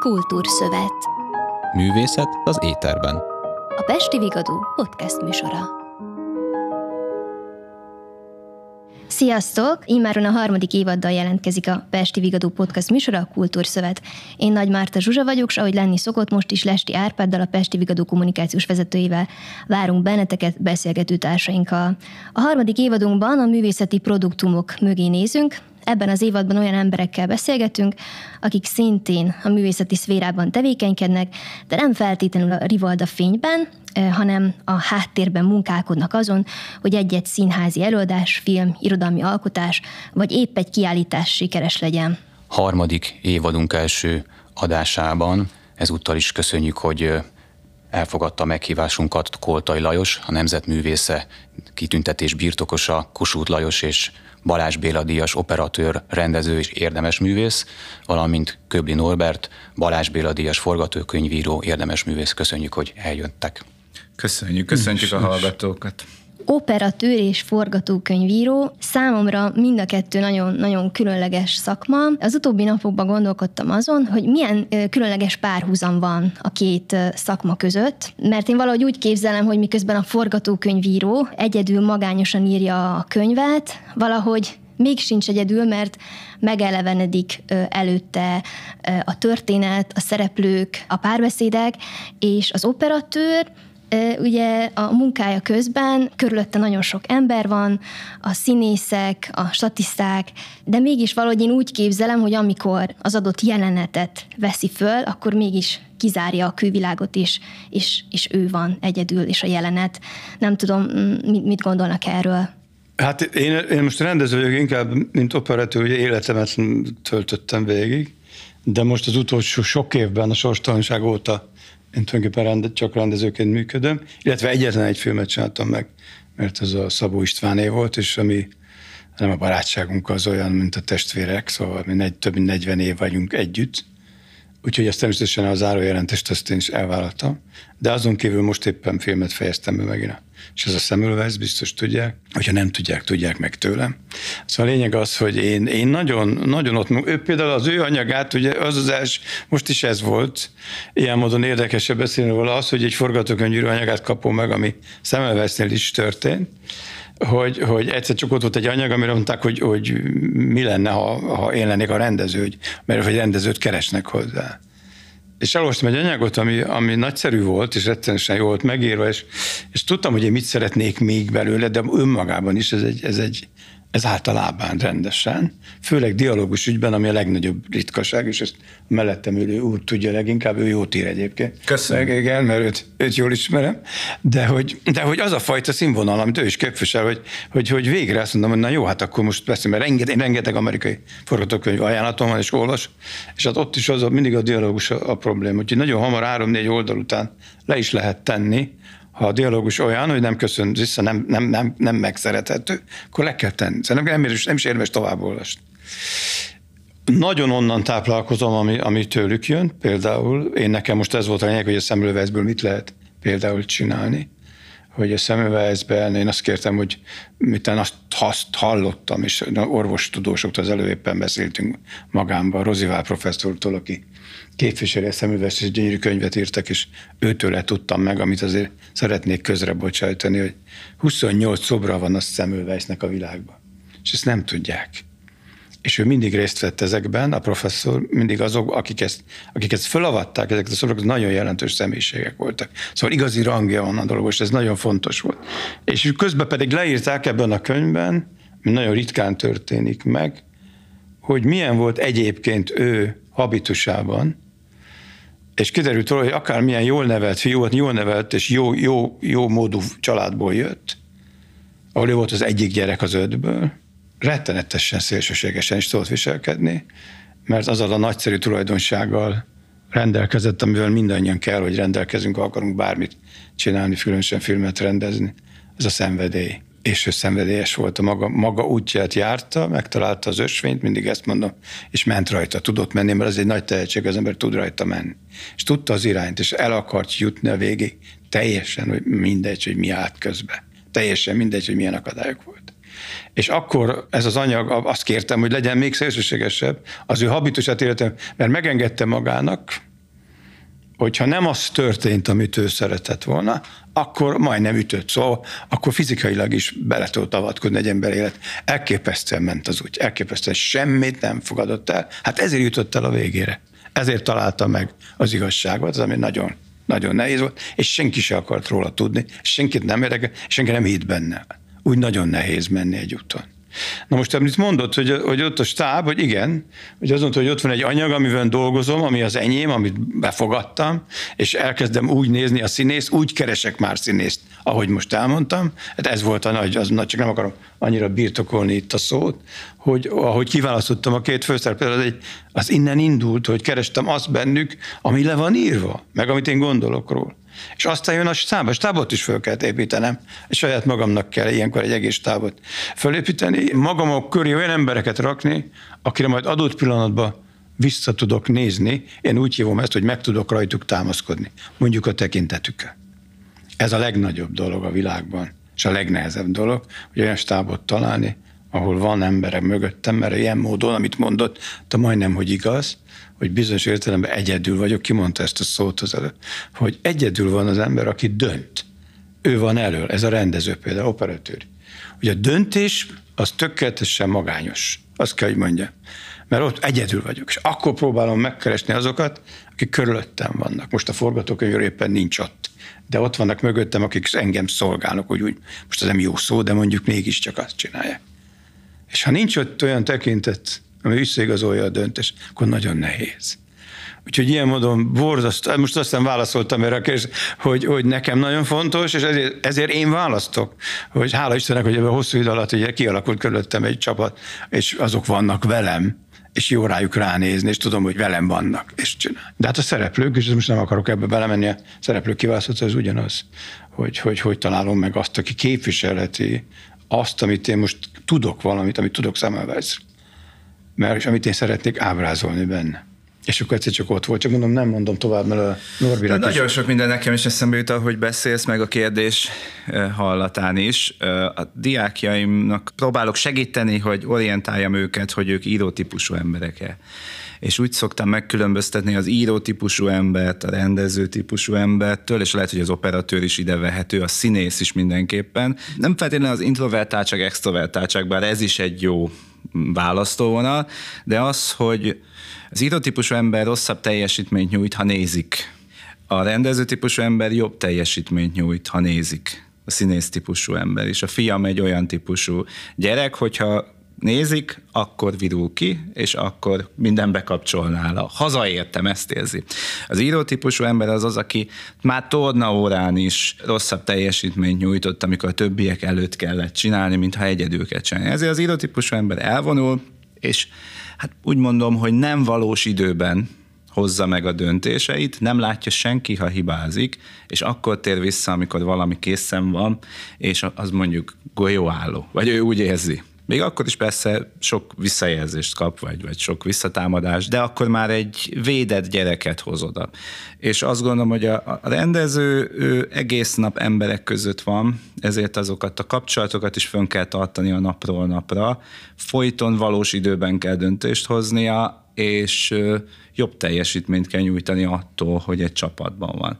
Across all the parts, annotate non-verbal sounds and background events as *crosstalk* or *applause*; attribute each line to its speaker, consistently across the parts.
Speaker 1: Kultúrszövet.
Speaker 2: Művészet az éterben.
Speaker 1: A Pesti Vigadó podcast műsora. Sziasztok! Immáron a harmadik évaddal jelentkezik a Pesti Vigadó podcast műsora, a Kultúrszövet. Én Nagy Márta Zsuzsa vagyok, és ahogy lenni szokott, most is Lesti Árpáddal, a Pesti Vigadó kommunikációs vezetőjével várunk benneteket beszélgető társainkkal. A harmadik évadunkban a művészeti produktumok mögé nézünk, Ebben az évadban olyan emberekkel beszélgetünk, akik szintén a művészeti szférában tevékenykednek, de nem feltétlenül a Rivalda fényben, hanem a háttérben munkálkodnak azon, hogy egy-egy színházi előadás, film, irodalmi alkotás, vagy épp egy kiállítás sikeres legyen.
Speaker 2: Harmadik évadunk első adásában ezúttal is köszönjük, hogy elfogadta a meghívásunkat Koltai Lajos, a nemzetművésze kitüntetés birtokosa, Kossuth Lajos és Balázs Béla díjas operatőr, rendező és érdemes művész, valamint Köbli Norbert, Balázs Béla díjas forgatókönyvíró, érdemes művész. Köszönjük, hogy eljöttek.
Speaker 3: Köszönjük, köszönjük a hallgatókat
Speaker 1: operatőr és forgatókönyvíró. Számomra mind a kettő nagyon-nagyon különleges szakma. Az utóbbi napokban gondolkodtam azon, hogy milyen különleges párhuzam van a két szakma között, mert én valahogy úgy képzelem, hogy miközben a forgatókönyvíró egyedül magányosan írja a könyvet, valahogy még sincs egyedül, mert megelevenedik előtte a történet, a szereplők, a párbeszédek, és az operatőr ugye a munkája közben körülötte nagyon sok ember van, a színészek, a statiszták, de mégis valahogy én úgy képzelem, hogy amikor az adott jelenetet veszi föl, akkor mégis kizárja a külvilágot is, és, és ő van egyedül, és a jelenet. Nem tudom, mit, gondolnak erről.
Speaker 4: Hát én, én most rendező vagyok, inkább, mint operatőr, ugye életemet töltöttem végig, de most az utolsó sok évben, a sorstalanság óta én tulajdonképpen rende, csak rendezőként működöm, illetve egyetlen egy filmet csináltam meg, mert az a Szabó Istváné volt, és ami nem a barátságunk az olyan, mint a testvérek, szóval mi negy, több mint 40 év vagyunk együtt, úgyhogy ezt természetesen a zárójelentést azt én is elvállaltam, de azon kívül most éppen filmet fejeztem be megint és ez a szemülvesz, biztos tudják, hogyha nem tudják, tudják meg tőlem. Szóval a lényeg az, hogy én, én nagyon, nagyon ott, ő például az ő anyagát, ugye az az els, most is ez volt, ilyen módon érdekesebb beszélni róla az, hogy egy forgatókönyvíró anyagát kapom meg, ami szemelvesznél is történt, hogy, hogy egyszer csak ott volt egy anyag, amire mondták, hogy, hogy mi lenne, ha, ha én lennék a rendező, hogy, mert hogy rendezőt keresnek hozzá és elolvastam egy anyagot, ami, ami nagyszerű volt, és rettenesen jó volt megírva, és, és tudtam, hogy én mit szeretnék még belőle, de önmagában is ez egy, ez egy, ez általában rendesen, főleg dialógus ügyben, ami a legnagyobb ritkaság, és ezt mellettem ülő úr tudja leginkább, ő jót ír egyébként.
Speaker 3: Köszönöm.
Speaker 4: Meg, igen, mert őt, őt jól ismerem, de hogy, de hogy az a fajta színvonal, amit ő is képvisel, hogy, hogy, hogy végre azt mondom, hogy na jó, hát akkor most beszélünk, mert rengeteg, rengeteg amerikai forgatókönyv ajánlatom van, és olvas, és hát ott is az a, mindig a dialógus a, a probléma, úgyhogy nagyon hamar három-négy oldal után le is lehet tenni, ha a dialógus olyan, hogy nem köszön vissza, nem, nem, nem, nem megszerethető, akkor le kell tenni. Szerintem nem, nem is érdemes tovább. Nagyon onnan táplálkozom, ami, ami tőlük jön. Például én nekem most ez volt a lényeg, hogy a szemlőveszből mit lehet például csinálni. Hogy a szemlőveszben én azt kértem, hogy mit azt, azt hallottam, és orvostudósoktól az előbb éppen beszéltünk magámban, Rozivál professzortól, aki képviseli a szemüvest, és gyönyörű könyvet írtak, és őtőle tudtam meg, amit azért szeretnék közre bocsájtani, hogy 28 szobra van a szemülvesznek a világban. És ezt nem tudják. És ő mindig részt vett ezekben, a professzor, mindig azok, akik ezt, akik ezt fölavatták, ezek a szobrok nagyon jelentős személyiségek voltak. Szóval igazi rangja van a dolog, és ez nagyon fontos volt. És közben pedig leírták ebben a könyvben, mi nagyon ritkán történik meg, hogy milyen volt egyébként ő habitusában, és kiderült róla, hogy akármilyen jól nevelt fiú volt, jól nevelt és jó, jó, jó módú családból jött, ahol ő volt az egyik gyerek az ötből, rettenetesen szélsőségesen is tudott viselkedni, mert azzal a nagyszerű tulajdonsággal rendelkezett, amivel mindannyian kell, hogy rendelkezünk, akarunk bármit csinálni, különösen filmet rendezni. Ez a szenvedély és ő szenvedélyes volt, a maga, maga útját járta, megtalálta az ösvényt, mindig ezt mondom, és ment rajta, tudott menni, mert ez egy nagy tehetség, az ember tud rajta menni. És tudta az irányt, és el akart jutni a végig, teljesen hogy mindegy, hogy mi állt közbe. Teljesen mindegy, hogy milyen akadályok volt. És akkor ez az anyag, azt kértem, hogy legyen még szélsőségesebb az ő habitusát életem, mert megengedte magának, hogyha nem az történt, amit ő szeretett volna, akkor majdnem ütött. Szóval akkor fizikailag is bele tudott avatkozni egy ember élet. Elképesztően ment az úgy, elképesztően semmit nem fogadott el. Hát ezért jutott el a végére. Ezért találta meg az igazságot, az ami nagyon, nagyon nehéz volt, és senki se akart róla tudni, senkit nem érdekel, senki nem hitt benne. Úgy nagyon nehéz menni egy úton. Na most amit mondott, hogy, hogy ott a stáb, hogy igen, hogy az mondta, hogy ott van egy anyag, amivel dolgozom, ami az enyém, amit befogadtam, és elkezdem úgy nézni a színészt, úgy keresek már színészt, ahogy most elmondtam. Hát ez volt a nagy, az, csak nem akarom annyira birtokolni itt a szót, hogy ahogy kiválasztottam a két főszereplőt, az, egy, az innen indult, hogy kerestem azt bennük, ami le van írva, meg amit én gondolok róla. És aztán jön a stáb, a stábot is föl kell építenem, és saját magamnak kell ilyenkor egy egész stábot fölépíteni, magamok köré olyan embereket rakni, akire majd adott pillanatban vissza tudok nézni, én úgy hívom ezt, hogy meg tudok rajtuk támaszkodni, mondjuk a tekintetükkel. Ez a legnagyobb dolog a világban, és a legnehezebb dolog, hogy olyan stábot találni, ahol van emberek mögöttem, mert ilyen módon, amit mondott, de majdnem, hogy igaz, hogy bizonyos értelemben egyedül vagyok, kimondta ezt a szót az előtt, hogy egyedül van az ember, aki dönt. Ő van elől, ez a rendező például, operatőr. Ugye a döntés az tökéletesen magányos, azt kell, hogy mondja. Mert ott egyedül vagyok, és akkor próbálom megkeresni azokat, akik körülöttem vannak. Most a forgatókönyv éppen nincs ott. De ott vannak mögöttem, akik engem szolgálnak, hogy úgy, most ez nem jó szó, de mondjuk mégiscsak azt csinálják. És ha nincs ott olyan tekintet, ami visszaigazolja a döntés, akkor nagyon nehéz. Úgyhogy ilyen módon borzasztó, most aztán válaszoltam erre a kérdésre, hogy, hogy nekem nagyon fontos, és ezért, ezért én választok, hogy hála Istennek, hogy ebben a hosszú idő alatt ugye kialakult körülöttem egy csapat, és azok vannak velem, és jó rájuk ránézni, és tudom, hogy velem vannak, és csinál. De hát a szereplők, és most nem akarok ebbe belemenni, a szereplők kiválasztott, az ugyanaz, hogy, hogy hogy találom meg azt, aki képviselheti azt, amit én most tudok valamit, amit tudok Semmelweis mert és amit én szeretnék ábrázolni benne. És akkor egyszer csak ott volt, csak mondom, nem mondom tovább, mert a Norbirak
Speaker 3: Nagyon sok minden nekem is eszembe jut, hogy beszélsz, meg a kérdés hallatán is. A diákjaimnak próbálok segíteni, hogy orientáljam őket, hogy ők írótípusú emberek-e. És úgy szoktam megkülönböztetni az író típusú embert, a rendező típusú embertől, és lehet, hogy az operatőr is ide vehető, a színész is mindenképpen. Nem feltétlenül az introvertáltság, extrovertáltság, bár ez is egy jó választóvonal, de az, hogy az írótípusú ember rosszabb teljesítményt nyújt, ha nézik. A rendező típusú ember jobb teljesítményt nyújt, ha nézik. A színész típusú ember. És a fiam egy olyan típusú gyerek, hogyha nézik, akkor virul ki, és akkor minden bekapcsol nála. Hazaértem, ezt érzi. Az írótípusú ember az az, aki már torna órán is rosszabb teljesítményt nyújtott, amikor a többiek előtt kellett csinálni, mintha egyedül kell csinálni. Ezért az írótípusú ember elvonul, és hát úgy mondom, hogy nem valós időben hozza meg a döntéseit, nem látja senki, ha hibázik, és akkor tér vissza, amikor valami készen van, és az mondjuk golyóálló, vagy ő úgy érzi. Még akkor is persze sok visszajelzést kap, vagy, vagy sok visszatámadást, de akkor már egy védett gyereket hoz oda. És azt gondolom, hogy a, a rendező ő egész nap emberek között van, ezért azokat a kapcsolatokat is fönn kell tartani a napról napra. Folyton valós időben kell döntést hoznia, és jobb teljesítményt kell nyújtani attól, hogy egy csapatban van.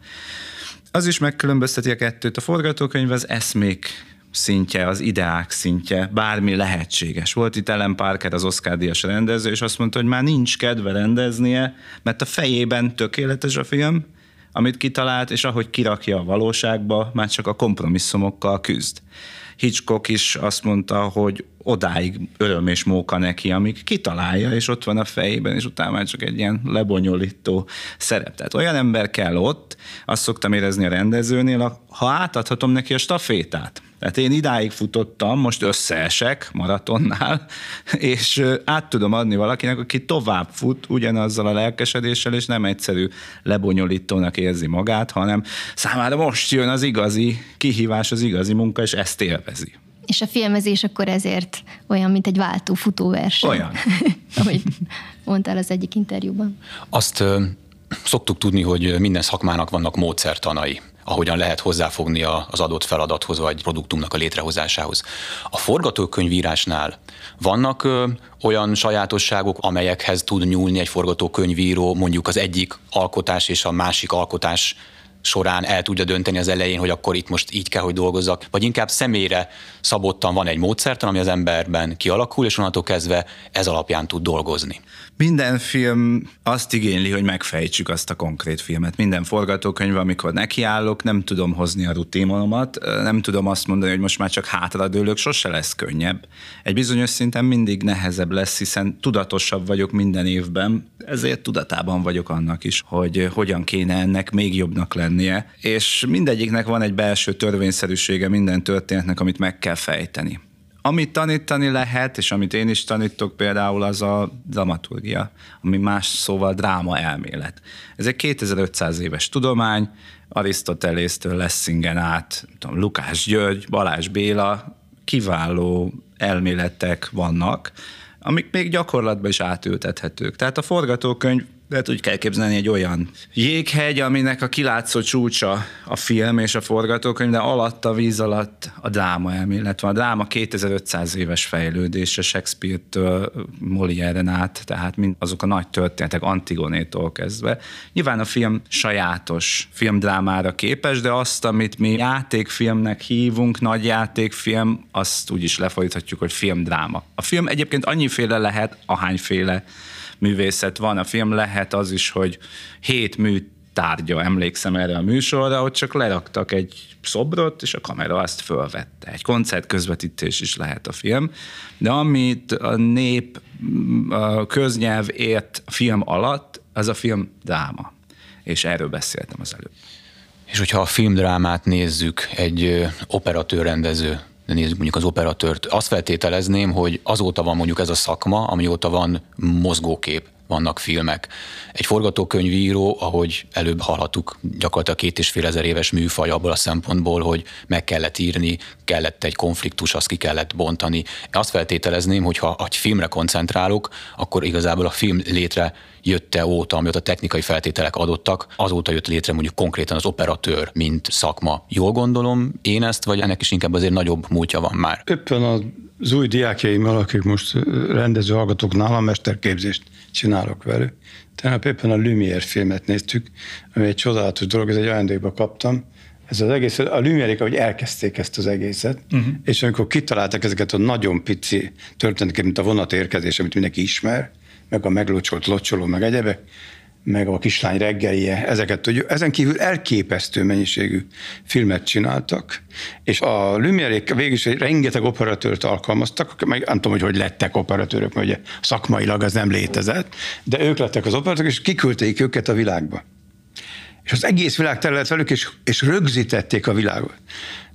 Speaker 3: Az is megkülönbözteti a kettőt. A forgatókönyv az eszmék szintje, az ideák szintje, bármi lehetséges. Volt itt Ellen Parker, az Oscar díjas rendező, és azt mondta, hogy már nincs kedve rendeznie, mert a fejében tökéletes a film, amit kitalált, és ahogy kirakja a valóságba, már csak a kompromisszumokkal küzd. Hitchcock is azt mondta, hogy odáig öröm és móka neki, amíg kitalálja, és ott van a fejében, és utána már csak egy ilyen lebonyolító szerep. Tehát olyan ember kell ott, azt szoktam érezni a rendezőnél, ha átadhatom neki a stafétát, tehát én idáig futottam, most összeesek maratonnál, *laughs* és át tudom adni valakinek, aki tovább fut ugyanazzal a lelkesedéssel, és nem egyszerű lebonyolítónak érzi magát, hanem számára most jön az igazi kihívás, az igazi munka, és ezt élvezi.
Speaker 1: És a filmezés akkor ezért olyan, mint egy váltó futóverseny.
Speaker 3: Olyan. *laughs*
Speaker 1: Ahogy mondtál az egyik interjúban.
Speaker 2: Azt ö, szoktuk tudni, hogy minden szakmának vannak módszertanai ahogyan lehet hozzáfogni az adott feladathoz vagy produktumnak a létrehozásához. A forgatókönyvírásnál vannak ö, olyan sajátosságok, amelyekhez tud nyúlni egy forgatókönyvíró, mondjuk az egyik alkotás és a másik alkotás során el tudja dönteni az elején, hogy akkor itt most így kell, hogy dolgozzak, vagy inkább személyre szabottan van egy módszertan, ami az emberben kialakul, és onnantól kezdve ez alapján tud dolgozni.
Speaker 3: Minden film azt igényli, hogy megfejtsük azt a konkrét filmet. Minden forgatókönyv, amikor nekiállok, nem tudom hozni a rutinomat, nem tudom azt mondani, hogy most már csak hátradőlök, sose lesz könnyebb. Egy bizonyos szinten mindig nehezebb lesz, hiszen tudatosabb vagyok minden évben, ezért tudatában vagyok annak is, hogy hogyan kéne ennek még jobbnak lennie. És mindegyiknek van egy belső törvényszerűsége minden történetnek, amit meg kell fejteni. Amit tanítani lehet, és amit én is tanítok például, az a dramaturgia, ami más szóval dráma elmélet. Ez egy 2500 éves tudomány, Arisztotelésztől Lessingen át, tudom, Lukás György, Balázs Béla, kiváló elméletek vannak, amik még gyakorlatban is átültethetők. Tehát a forgatókönyv lehet úgy kell képzelni egy olyan jéghegy, aminek a kilátszó csúcsa a film és a forgatókönyv, de alatt a víz alatt a dráma elmélet van. A dráma 2500 éves fejlődése Shakespeare-től Molière-en át, tehát mind azok a nagy történetek Antigonétól kezdve. Nyilván a film sajátos filmdrámára képes, de azt, amit mi játékfilmnek hívunk, nagy játékfilm, azt úgy is lefolytatjuk, hogy filmdráma. A film egyébként annyiféle lehet, ahányféle művészet van. A film lehet az is, hogy hét mű tárgya, emlékszem erre a műsorra, hogy csak leraktak egy szobrot, és a kamera azt fölvette. Egy koncert közvetítés is lehet a film, de amit a nép, a köznyelv ért a film alatt, az a film dráma. És erről beszéltem az előbb.
Speaker 2: És hogyha a filmdrámát nézzük, egy operatőr rendező de nézzük mondjuk az operatőrt, azt feltételezném, hogy azóta van mondjuk ez a szakma, amióta van mozgókép, vannak filmek. Egy forgatókönyvíró, ahogy előbb hallhattuk, gyakorlatilag két és fél ezer éves műfaj abból a szempontból, hogy meg kellett írni, kellett egy konfliktus, azt ki kellett bontani. Azt feltételezném, hogy ha egy filmre koncentrálok, akkor igazából a film létre jötte óta, amióta technikai feltételek adottak, azóta jött létre mondjuk konkrétan az operatőr, mint szakma. Jól gondolom én ezt, vagy ennek is inkább azért nagyobb múltja van már?
Speaker 4: Éppen az új diákjaimmal, akik most rendező hallgatók a mesterképzést csinálok velük. Tehát éppen a Lumière filmet néztük, ami egy csodálatos dolog, ez egy ajándékba kaptam. Ez az egész, a Lumière, hogy elkezdték ezt az egészet, uh-huh. és amikor kitaláltak ezeket a nagyon pici történeteket, mint a vonat érkezés, amit mindenki ismer, meg a meglocsolt locsoló, meg egyebek, meg a kislány reggelje, ezeket tudjuk. Ezen kívül elképesztő mennyiségű filmet csináltak, és a Lumière végül is rengeteg operatőrt alkalmaztak, meg nem tudom, hogy hogy lettek operatőrök, mert ugye szakmailag az nem létezett, de ők lettek az operatőrök, és kiküldték őket a világba. És az egész világ terület velük, és, és rögzítették a világot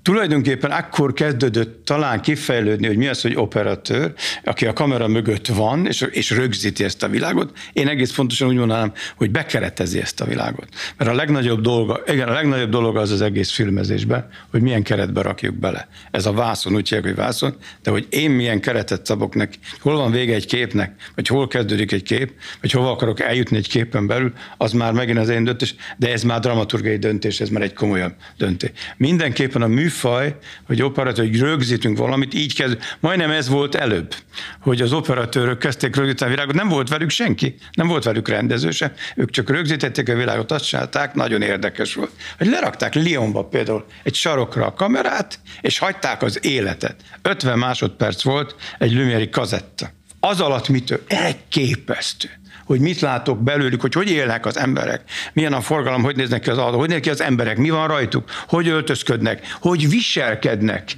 Speaker 4: tulajdonképpen akkor kezdődött talán kifejlődni, hogy mi az, hogy operatőr, aki a kamera mögött van, és, és rögzíti ezt a világot. Én egész fontosan úgy mondanám, hogy bekeretezi ezt a világot. Mert a legnagyobb dolga, igen, a legnagyobb dolog az az egész filmezésben, hogy milyen keretbe rakjuk bele. Ez a vászon, úgy hívják, hogy vászon, de hogy én milyen keretet szabok neki, hol van vége egy képnek, vagy hol kezdődik egy kép, vagy hova akarok eljutni egy képen belül, az már megint az én döntés, de ez már dramaturgiai döntés, ez már egy komolyabb döntés. Mindenképpen a mű műfaj, hogy operatőr, hogy rögzítünk valamit, így kezd. Majdnem ez volt előbb, hogy az operatőrök kezdték rögzíteni a világot, nem volt velük senki, nem volt velük rendező sem, ők csak rögzítették a világot, azt csinálták, nagyon érdekes volt. Hogy lerakták Lyonba például egy sarokra a kamerát, és hagyták az életet. 50 másodperc volt egy Lumière kazetta. Az alatt mitől? Elképesztő hogy mit látok belőlük, hogy hogy élnek az emberek, milyen a forgalom, hogy néznek ki az autó, hogy néznek ki az emberek, mi van rajtuk, hogy öltözködnek, hogy viselkednek.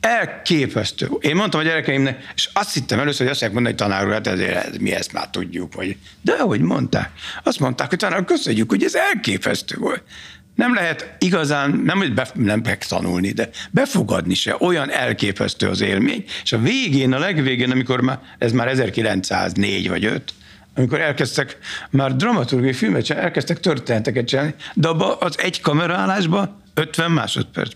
Speaker 4: Elképesztő. Én mondtam a gyerekeimnek, és azt hittem először, hogy azt mondani, hogy tanár hát ezért mi ezt már tudjuk. Vagy. De ahogy mondták, azt mondták, hogy tanár, köszönjük, hogy ez elképesztő volt. Nem lehet igazán, nem, hogy be, nem tanulni, de befogadni se. Olyan elképesztő az élmény. És a végén, a legvégén, amikor már, ez már 1904 vagy 5, amikor elkezdtek már dramaturgiai filmet csinálni, elkezdtek történeteket csinálni, de abban az egy kameraállásban 50 másodperc.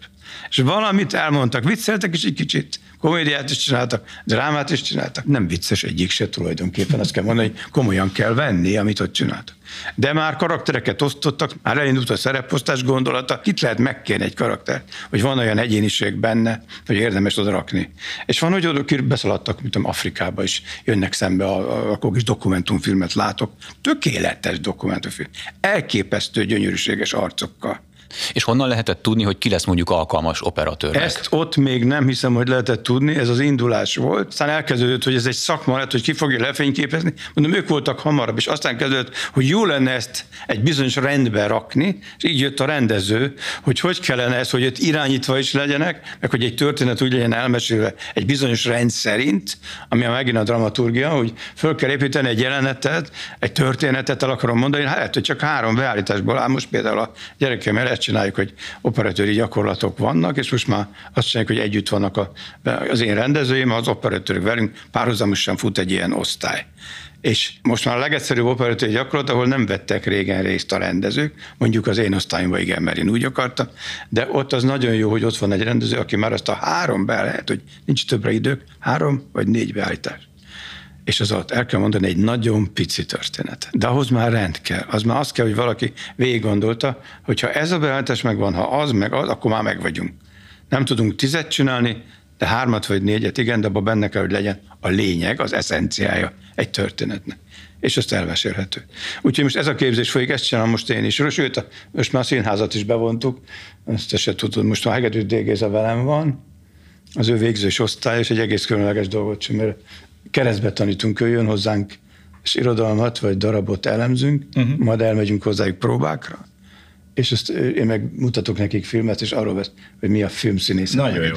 Speaker 4: És valamit elmondtak, vicceltek is egy kicsit, komédiát is csináltak, drámát is csináltak. Nem vicces egyik se tulajdonképpen, azt kell mondani, hogy komolyan kell venni, amit ott csináltak. De már karaktereket osztottak, már elindult a szereposztás gondolata, itt lehet megkérni egy karakter, hogy van olyan egyéniség benne, hogy érdemes oda rakni. És van, hogy oda beszaladtak, mint Afrikába is, jönnek szembe, akkor is dokumentumfilmet látok. Tökéletes dokumentumfilm. Elképesztő gyönyörűséges arcokkal
Speaker 2: és honnan lehetett tudni, hogy ki lesz mondjuk alkalmas operatőr?
Speaker 4: Ezt ott még nem hiszem, hogy lehetett tudni, ez az indulás volt. Aztán elkezdődött, hogy ez egy szakma lett, hogy ki fogja lefényképezni. Mondom, ők voltak hamarabb, és aztán kezdődött, hogy jó lenne ezt egy bizonyos rendbe rakni, és így jött a rendező, hogy hogy kellene ez, hogy ott irányítva is legyenek, meg hogy egy történet úgy legyen elmesélve egy bizonyos rend szerint, ami a megint a dramaturgia, hogy föl kell építeni egy jelenetet, egy történetet el akarom mondani, hát hogy csak három beállításból áll. Most például a gyerekem csináljuk, hogy operatőri gyakorlatok vannak, és most már azt csináljuk, hogy együtt vannak a, az én rendezőim, az operatőrök velünk, párhuzamosan fut egy ilyen osztály. És most már a legegyszerűbb operatőri gyakorlat, ahol nem vettek régen részt a rendezők, mondjuk az én osztályomban igen, mert én úgy akartam, de ott az nagyon jó, hogy ott van egy rendező, aki már azt a három be lehet, hogy nincs többre idők, három vagy négy beállítás és az ott el kell mondani egy nagyon pici történet. De ahhoz már rend kell. Az már azt kell, hogy valaki végig gondolta, hogy ha ez a beállítás megvan, ha az meg az, akkor már meg vagyunk. Nem tudunk tizet csinálni, de hármat vagy négyet, igen, de abban benne kell, hogy legyen a lényeg, az eszenciája egy történetnek. És ezt elmesélhető. Úgyhogy most ez a képzés folyik, ezt csinálom most én is. Sőt, most már a színházat is bevontuk, ezt se tudod, most már Hegedű Dégéza velem van, az ő végzős osztály, és egy egész különleges dolgot csinál, keresztbe tanítunk, ő jön hozzánk, és irodalmat vagy darabot elemzünk, uh-huh. majd elmegyünk hozzájuk próbákra, és ezt én meg mutatok nekik filmet, és arról vesz, hogy mi a filmszínész.
Speaker 3: Nagyon jó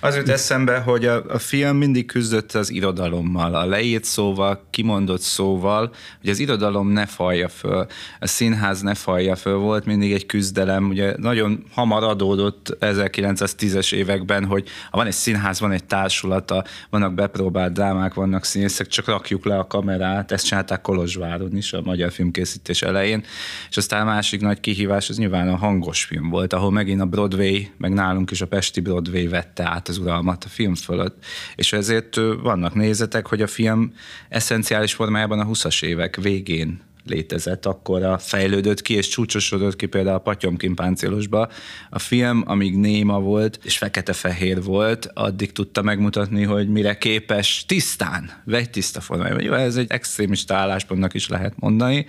Speaker 3: Az jut eszembe, hogy a, a film mindig küzdött az irodalommal, a leírt szóval, kimondott szóval, hogy az irodalom ne falja föl, a színház ne falja föl, volt mindig egy küzdelem, ugye nagyon hamar adódott 1910-es években, hogy van egy színház, van egy társulata, vannak bepróbált drámák, vannak színészek, csak rakjuk le a kamerát, ezt csinálták Kolozsváron is a magyar filmkészítés elején, és aztán a másik nagy kihívás kihívás az nyilván a hangos film volt, ahol megint a Broadway, meg nálunk is a Pesti Broadway vette át az uralmat a film fölött. És ezért vannak nézetek, hogy a film eszenciális formájában a 20-as évek végén létezett, akkor a fejlődött ki és csúcsosodott ki például a Patyomkin páncélosba. A film, amíg néma volt és fekete-fehér volt, addig tudta megmutatni, hogy mire képes tisztán, tiszta formájában. Jó, ez egy extrémista álláspontnak is lehet mondani.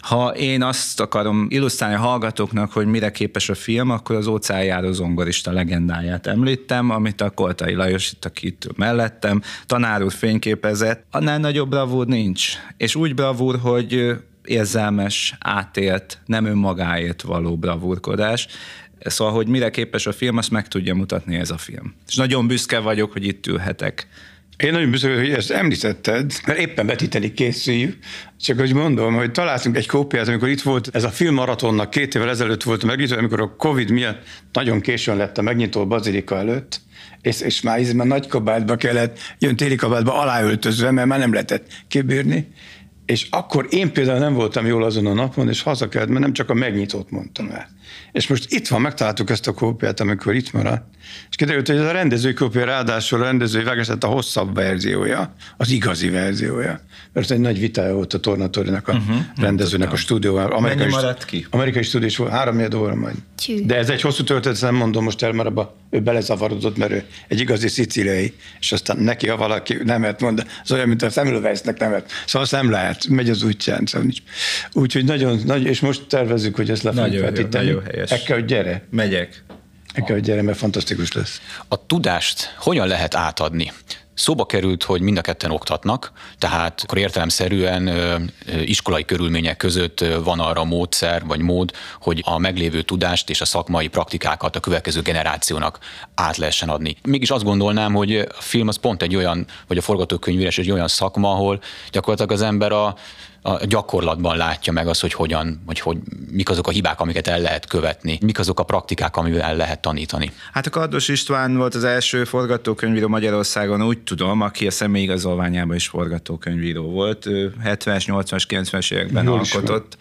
Speaker 3: Ha én azt akarom illusztrálni a hallgatóknak, hogy mire képes a film, akkor az óceánjáró zongorista legendáját említem, amit a Koltai Lajos itt, aki itt mellettem, tanár úr fényképezett. Annál nagyobb bravúr nincs. És úgy bravúr, hogy érzelmes, átélt, nem önmagáért való bravúrkodás. Szóval, hogy mire képes a film, azt meg tudja mutatni ez a film. És nagyon büszke vagyok, hogy itt ülhetek.
Speaker 4: Én nagyon büszke vagyok, hogy ezt említetted, mert éppen vetíteni készüljük. Csak hogy mondom, hogy találtunk egy kópiát, amikor itt volt ez a filmmaratonnak két évvel ezelőtt volt megnyitó, amikor a Covid miatt nagyon későn lett a megnyitó bazilika előtt, és, és már, már nagy kabátba kellett, jön téli kabátba aláöltözve, mert már nem lehetett kibírni. És akkor én például nem voltam jól azon a napon, és haza kellett, mert nem csak a megnyitót mondtam el. És most itt van, megtaláltuk ezt a kópiát, amikor itt maradt, és kiderült, hogy ez a rendezői kópia ráadásul a rendezői vágását a hosszabb verziója, az igazi verziója. Mert egy nagy vitája volt a Tornatorinak a uh-huh, rendezőnek a stúdióval.
Speaker 3: Amerikai, maradt ki?
Speaker 4: Amerikai stúdió is volt, három óra majd. Csű. De ez egy hosszú történet, nem mondom most el, mert abba ő belezavarodott, mert ő egy igazi szicíliai, és aztán neki, ha valaki nemet mond, az olyan, mint a Semmelweisnek nemet. Szóval azt nem lehet, megy az útján. Szóval Úgyhogy nagyon, nagy, és most tervezzük, hogy ezt le fogjuk vetíteni. Nagyon helyes. Ekkel, hogy gyere.
Speaker 3: Megyek.
Speaker 4: Ekkel, hogy gyere, mert fantasztikus lesz.
Speaker 2: A tudást hogyan lehet átadni? Szóba került, hogy mind a ketten oktatnak, tehát akkor értelemszerűen iskolai körülmények között van arra módszer vagy mód, hogy a meglévő tudást és a szakmai praktikákat a következő generációnak át lehessen adni. Mégis azt gondolnám, hogy a film az pont egy olyan, vagy a forgatókönyvírás egy olyan szakma, ahol gyakorlatilag az ember a a gyakorlatban látja meg azt, hogy hogyan, hogy, hogy mik azok a hibák, amiket el lehet követni, mik azok a praktikák, amivel el lehet tanítani.
Speaker 3: Hát a Kardos István volt az első forgatókönyvíró Magyarországon, úgy tudom, aki a személyigazolványában is forgatókönyvíró volt. Ő 70-es, 80-as, 90-es években Jó alkotott,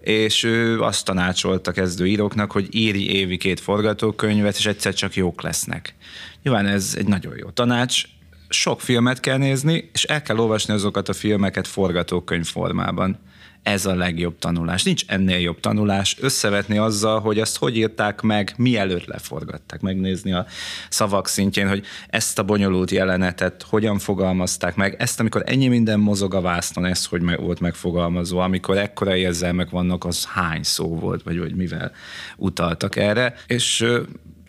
Speaker 3: és ő azt tanácsolta kezdőíróknak, hogy írj évi két forgatókönyvet, és egyszer csak jók lesznek. Nyilván ez egy nagyon jó tanács, sok filmet kell nézni, és el kell olvasni azokat a filmeket forgatókönyv formában. Ez a legjobb tanulás. Nincs ennél jobb tanulás. Összevetni azzal, hogy azt hogy írták meg, mielőtt leforgatták. Megnézni a szavak szintjén, hogy ezt a bonyolult jelenetet hogyan fogalmazták meg, ezt, amikor ennyi minden mozog a vásznon, ez hogy volt megfogalmazva, amikor ekkora érzelmek vannak, az hány szó volt, vagy, vagy mivel utaltak erre. És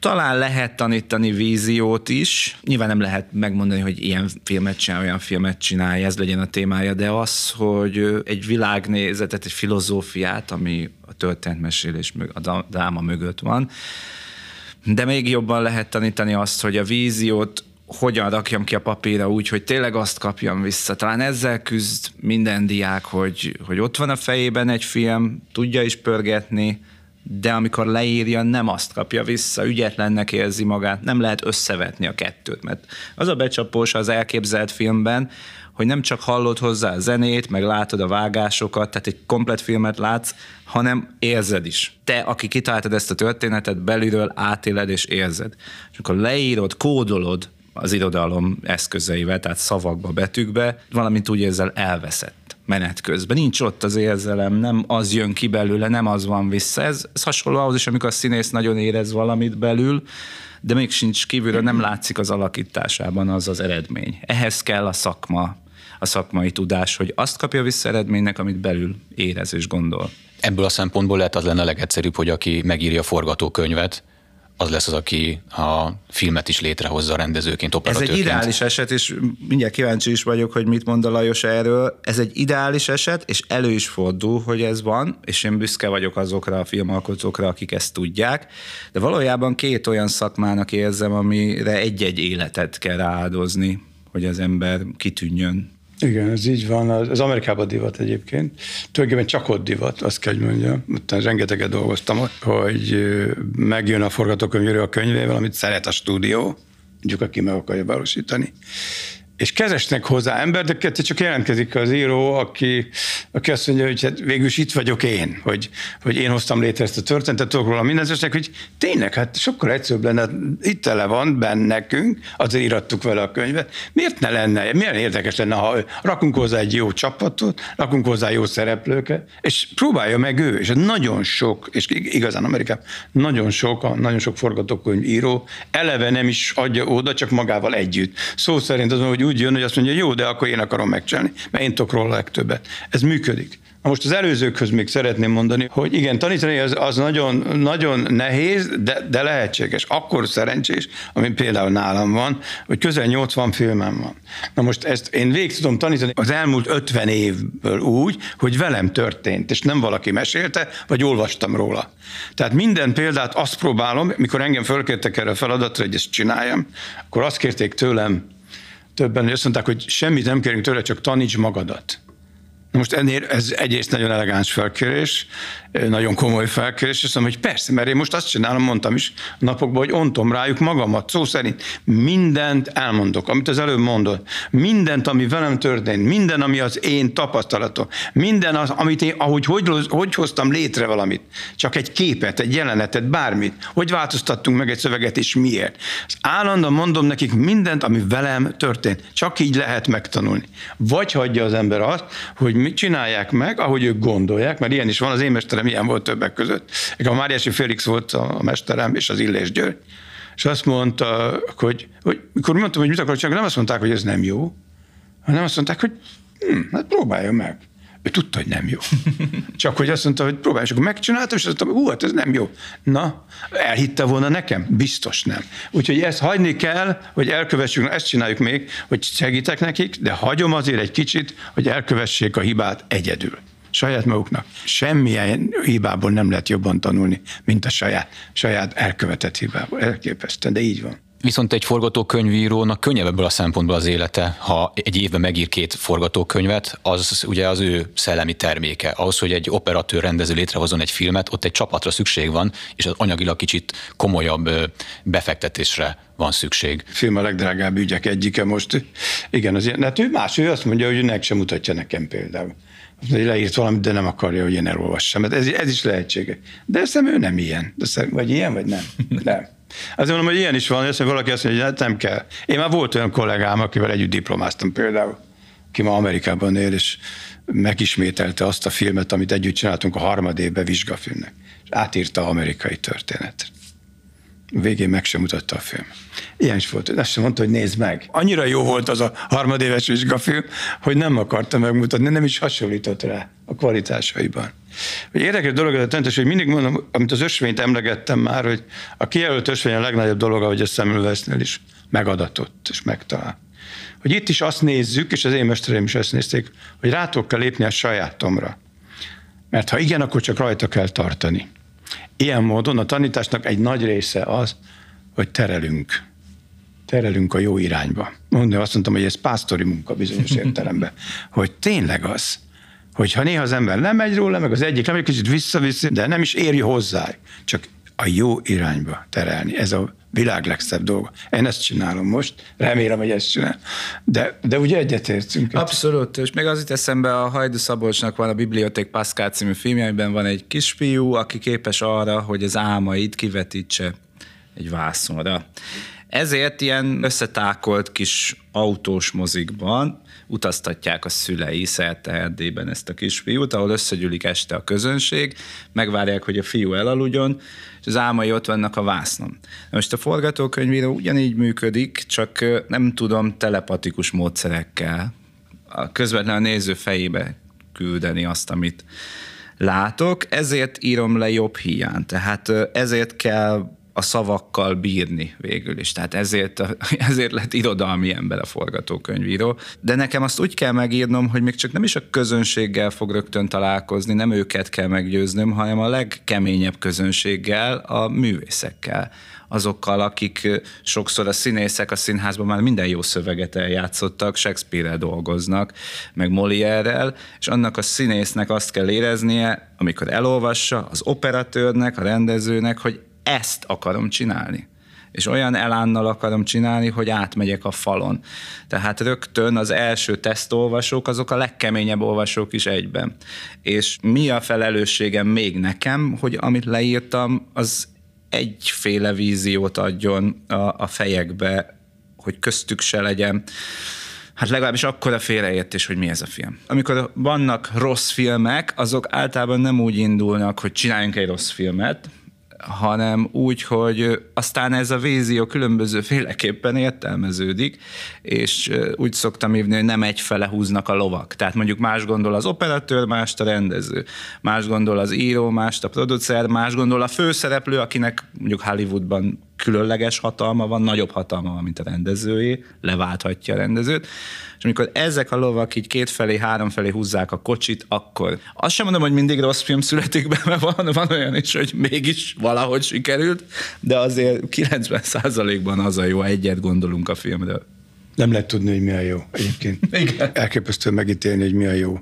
Speaker 3: talán lehet tanítani víziót is. Nyilván nem lehet megmondani, hogy ilyen filmet csinál, olyan filmet csinálja, ez legyen a témája, de az, hogy egy világnézetet, egy filozófiát, ami a történetmesélés, a dráma mögött van, de még jobban lehet tanítani azt, hogy a víziót hogyan rakjam ki a papírra úgy, hogy tényleg azt kapjam vissza. Talán ezzel küzd minden diák, hogy, hogy ott van a fejében egy film, tudja is pörgetni, de amikor leírja, nem azt kapja vissza, ügyetlennek érzi magát, nem lehet összevetni a kettőt, mert az a becsapós az elképzelt filmben, hogy nem csak hallod hozzá a zenét, meg látod a vágásokat, tehát egy komplet filmet látsz, hanem érzed is. Te, aki kitaláltad ezt a történetet, belülről átéled és érzed. És akkor leírod, kódolod az irodalom eszközeivel, tehát szavakba, betűkbe, valamint úgy érzel elveszett menet közben. Nincs ott az érzelem, nem az jön ki belőle, nem az van vissza. Ez, ez hasonló ahhoz is, amikor a színész nagyon érez valamit belül, de még sincs kívülről, nem látszik az alakításában az az eredmény. Ehhez kell a szakma, a szakmai tudás, hogy azt kapja vissza eredménynek, amit belül érez és gondol.
Speaker 2: Ebből a szempontból lehet az lenne a legegyszerűbb, hogy aki megírja a forgatókönyvet, az lesz az, aki a filmet is létrehozza rendezőként, operatőrként.
Speaker 3: Ez egy ideális eset, és mindjárt kíváncsi is vagyok, hogy mit mond a Lajos erről. Ez egy ideális eset, és elő is fordul, hogy ez van, és én büszke vagyok azokra a filmalkotókra, akik ezt tudják, de valójában két olyan szakmának érzem, amire egy-egy életet kell rááldozni, hogy az ember kitűnjön
Speaker 4: igen, ez így van. Az Amerikában divat egyébként. Tulajdonképpen csak ott divat, azt kell, hogy mondjam. Utána rengeteget dolgoztam hogy megjön a forgatókönyvíró a könyvével, amit szeret a stúdió, mondjuk aki meg akarja valósítani és kezesnek hozzá ember, de kettő csak jelentkezik az író, aki, aki azt mondja, hogy hát végül is itt vagyok én, hogy, hogy én hoztam létre ezt a történetet, tudok róla mindent, hogy tényleg, hát sokkal egyszerűbb lenne, itt tele van bennekünk, azért írattuk vele a könyvet, miért ne lenne, milyen érdekes lenne, ha rakunk hozzá egy jó csapatot, rakunk hozzá jó szereplőket, és próbálja meg ő, és nagyon sok, és igazán Amerikában nagyon sok, nagyon sok forgatókönyv író eleve nem is adja oda, csak magával együtt. Szó szerint az, hogy úgy jön, hogy azt mondja, jó, de akkor én akarom megcsinálni, mert én tudok róla legtöbbet. Ez működik. Na most az előzőkhöz még szeretném mondani, hogy igen, tanítani az, az nagyon, nagyon nehéz, de, de lehetséges. Akkor szerencsés, ami például nálam van, hogy közel 80 filmem van. Na most ezt én végig tudom tanítani az elmúlt 50 évből úgy, hogy velem történt, és nem valaki mesélte, vagy olvastam róla. Tehát minden példát azt próbálom, mikor engem fölkértek erre a feladatra, hogy ezt csináljam, akkor azt kérték tőlem többen azt mondták, hogy semmit nem kérünk tőle, csak taníts magadat. Most ennél ez egyrészt nagyon elegáns felkérés, nagyon komoly felkérés, és mondom, hogy persze, mert én most azt csinálom, mondtam is napokban, hogy ontom rájuk magamat, szó szerint mindent elmondok, amit az előbb mondott, mindent, ami velem történt, minden, ami az én tapasztalatom, minden, az, amit én, ahogy hogy, hogy hoztam létre valamit, csak egy képet, egy jelenetet, bármit, hogy változtattunk meg egy szöveget, és miért. Az állandóan mondom nekik mindent, ami velem történt. Csak így lehet megtanulni. Vagy hagyja az ember azt, hogy mit csinálják meg, ahogy ők gondolják, mert ilyen is van, az én mesterem ilyen volt többek között. A Máriási Félix volt a mesterem, és az Illés György. És azt mondta, hogy, hogy mikor mondtam, hogy mit akarok csinálni, nem azt mondták, hogy ez nem jó, hanem azt mondták, hogy hm, hát próbálja meg. Ő tudta, hogy nem jó. Csak hogy azt mondta, hogy próbálj, és akkor megcsináltam, és azt mondtam, hú, hát ez nem jó. Na, elhitte volna nekem? Biztos nem. Úgyhogy ezt hagyni kell, hogy elkövessük, ezt csináljuk még, hogy segítek nekik, de hagyom azért egy kicsit, hogy elkövessék a hibát egyedül saját maguknak. Semmilyen hibából nem lehet jobban tanulni, mint a saját, saját elkövetett hibából. Elképesztően, de így van.
Speaker 2: Viszont egy forgatókönyvírónak könnyebb ebből a szempontból az élete, ha egy évben megír két forgatókönyvet, az ugye az ő szellemi terméke. Ahhoz, hogy egy operatőr rendező létrehozzon egy filmet, ott egy csapatra szükség van, és az anyagilag kicsit komolyabb befektetésre van szükség.
Speaker 4: A film a legdrágább ügyek egyike most. Igen, az ilyen. Hát ő más, ő azt mondja, hogy nek sem mutatja nekem például. Leírt valamit, de nem akarja, hogy én elolvassam. Hát ez, ez is lehetséges. De ezt ő nem ilyen. De vagy ilyen, vagy nem? Nem. Azért mondom, hogy ilyen is van, hogy valaki azt mondja, hogy hát nem kell. Én már volt olyan kollégám, akivel együtt diplomáztam például, ki ma Amerikában él, és megismételte azt a filmet, amit együtt csináltunk a harmadébe vizsgafilmnek. És átírta amerikai történetet. Végén meg sem mutatta a film. Ilyen is volt. Azt sem mondta, hogy nézd meg. Annyira jó volt az a harmadéves vizsgafilm, hogy nem akarta megmutatni, nem is hasonlított rá a kvalitásaiban. Hogy érdekes dolog ez a tentes, hogy mindig mondom, amit az ösvényt emlegettem már, hogy a kijelölt ösvény a legnagyobb dolog, ahogy a Semmelweisnél is megadatott és megtalál. Hogy itt is azt nézzük, és az én mestereim is ezt nézték, hogy rátok kell lépni a sajátomra. Mert ha igen, akkor csak rajta kell tartani. Ilyen módon a tanításnak egy nagy része az, hogy terelünk. Terelünk a jó irányba. Mondom, azt mondtam, hogy ez pásztori munka bizonyos értelemben. *laughs* Hogy tényleg az, hogyha néha az ember lemegy róla, meg az egyik lemegy, kicsit visszaviszi, de nem is éri hozzá, csak a jó irányba terelni. Ez a világ legszebb dolga. Én ezt csinálom most, remélem, hogy ezt csinál. De, de ugye egyetértünk.
Speaker 3: Abszolút, és még az itt eszembe a Hajdu Szabolcsnak van a Biblioték Pascal című filmjeiben van egy kisfiú, aki képes arra, hogy az álmait kivetítse egy vászonra. Ezért ilyen összetákolt kis autós mozikban utaztatják a szülei szerte Erdélyben ezt a kisfiút, ahol összegyűlik este a közönség, megvárják, hogy a fiú elaludjon, és az álmai ott vannak a vásznon. Most a forgatókönyvíró ugyanígy működik, csak nem tudom telepatikus módszerekkel a közvetlen a néző fejébe küldeni azt, amit látok, ezért írom le jobb hiány. Tehát ezért kell a szavakkal bírni végül is. Tehát ezért, *laughs* ezért lett irodalmi ember a forgatókönyvíró. De nekem azt úgy kell megírnom, hogy még csak nem is a közönséggel fog rögtön találkozni, nem őket kell meggyőznöm, hanem a legkeményebb közönséggel, a művészekkel azokkal, akik sokszor a színészek a színházban már minden jó szöveget eljátszottak, Shakespeare-rel dolgoznak, meg Molière-rel, és annak a színésznek azt kell éreznie, amikor elolvassa, az operatőrnek, a rendezőnek, hogy ezt akarom csinálni és olyan elánnal akarom csinálni, hogy átmegyek a falon. Tehát rögtön az első tesztolvasók, azok a legkeményebb olvasók is egyben. És mi a felelősségem még nekem, hogy amit leírtam, az egyféle víziót adjon a, a fejekbe, hogy köztük se legyen hát legalábbis akkor a félreértés, hogy mi ez a film. Amikor vannak rossz filmek, azok általában nem úgy indulnak, hogy csináljunk egy rossz filmet, hanem úgy, hogy aztán ez a vízió különböző féleképpen értelmeződik, és úgy szoktam hívni, hogy nem egyfele húznak a lovak. Tehát mondjuk más gondol az operatőr, más a rendező, más gondol az író, más a producer, más gondol a főszereplő, akinek mondjuk Hollywoodban különleges hatalma van, nagyobb hatalma van, mint a rendezőjé, leválthatja a rendezőt. És amikor ezek a lovak így kétfelé, háromfelé húzzák a kocsit, akkor azt sem mondom, hogy mindig rossz film születik be, mert van, van olyan is, hogy mégis valahogy sikerült, de azért 90%-ban az a jó, egyet gondolunk a filmről.
Speaker 4: Nem lehet tudni, hogy mi a jó egyébként. *laughs* Igen. Elképesztő megítélni, hogy mi a jó.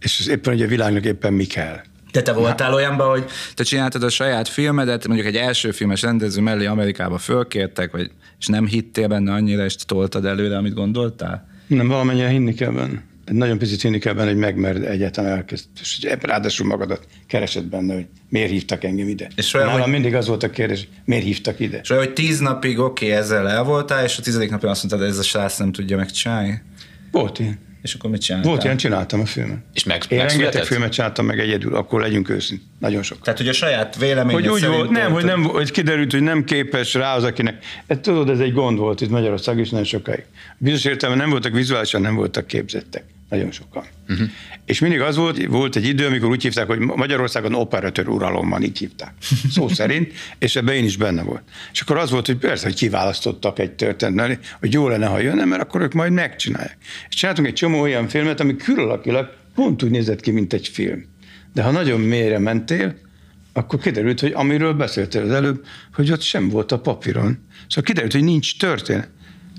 Speaker 4: És éppen, hogy a világnak éppen mi kell.
Speaker 3: De te voltál Na. olyanban, hogy te csináltad a saját filmedet, mondjuk egy első filmes rendező mellé Amerikába fölkértek, vagy, és nem hittél benne annyira, és toltad előre, amit gondoltál?
Speaker 4: Nem, valamennyire hinni kell benne. Nagyon picit hinni kell benne, hogy megmered egyetem elkezd. És ráadásul magadat keresed benne, hogy miért hívtak engem ide. És olyan, Nálam hogy... mindig az volt a kérdés, miért hívtak ide.
Speaker 3: És olyan, hogy tíz napig oké, okay, ezzel el voltál, és a tizedik napon azt mondtad, ez a srác nem tudja megcsinálni?
Speaker 4: Volt ilyen.
Speaker 3: És akkor mit csináltál?
Speaker 4: Volt ilyen, csináltam a filmet.
Speaker 2: És meg,
Speaker 4: Én rengeteg filmet csináltam meg egyedül, akkor legyünk őszint. Nagyon sok.
Speaker 3: Tehát, hogy a saját véleményed
Speaker 4: hogy úgy volt, nem, hogy nem, hogy kiderült, hogy nem képes rá az, akinek. Ez, tudod, ez egy gond volt itt Magyarország is nagyon sokáig. Bizonyos értelemben nem voltak vizuálisan, nem voltak képzettek. Nagyon sokan. Uh-huh. És mindig az volt, volt egy idő, amikor úgy hívták, hogy Magyarországon operatőr uralom így hívták. Szó *laughs* szerint, és ebben én is benne volt. És akkor az volt, hogy persze, hogy kiválasztottak egy történet, hogy jó lenne, ha jönne, mert akkor ők majd megcsinálják. És csináltunk egy csomó olyan filmet, ami külalakilag pont úgy nézett ki, mint egy film. De ha nagyon mélyre mentél, akkor kiderült, hogy amiről beszéltél az előbb, hogy ott sem volt a papíron. Szóval kiderült, hogy nincs történet.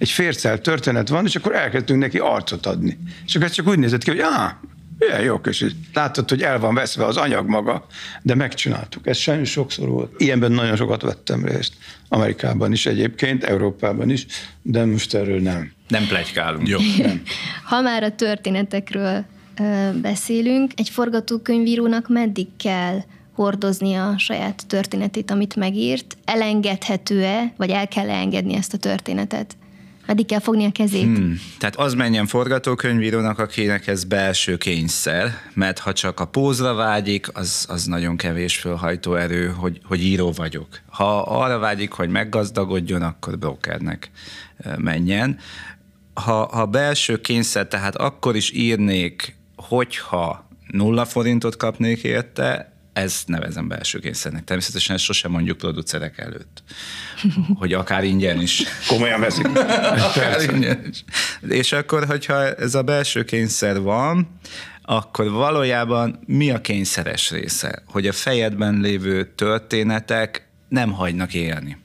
Speaker 4: Egy fércel történet van, és akkor elkezdtünk neki arcot adni. És akkor ez csak úgy nézett ki, hogy á, ilyen jó kis. Látod, hogy el van veszve az anyag maga, de megcsináltuk. Ez sajnos sokszor volt. Ilyenben nagyon sokat vettem részt. Amerikában is egyébként, Európában is, de most erről nem.
Speaker 3: Nem plegykálunk.
Speaker 2: Jó. Nem. *laughs*
Speaker 1: Ha már a történetekről ö, beszélünk, egy forgatókönyvírónak meddig kell hordozni a saját történetét, amit megírt? Elengedhető-e, vagy el kell engedni ezt a történetet? Meddig kell fogni a kezét? Hmm.
Speaker 3: Tehát az menjen forgatókönyvírónak, akinek ez belső kényszer, mert ha csak a pózra vágyik, az, az nagyon kevés fölhajtó erő, hogy, hogy író vagyok. Ha arra vágyik, hogy meggazdagodjon, akkor brokernek menjen. Ha, ha belső kényszer, tehát akkor is írnék, hogyha nulla forintot kapnék érte, ezt nevezem belső kényszernek. Természetesen ezt sosem mondjuk producerek előtt, hogy akár ingyen is.
Speaker 4: Komolyan veszik. *laughs*
Speaker 3: akár ingyen is. És akkor, hogyha ez a belső kényszer van, akkor valójában mi a kényszeres része? Hogy a fejedben lévő történetek nem hagynak élni.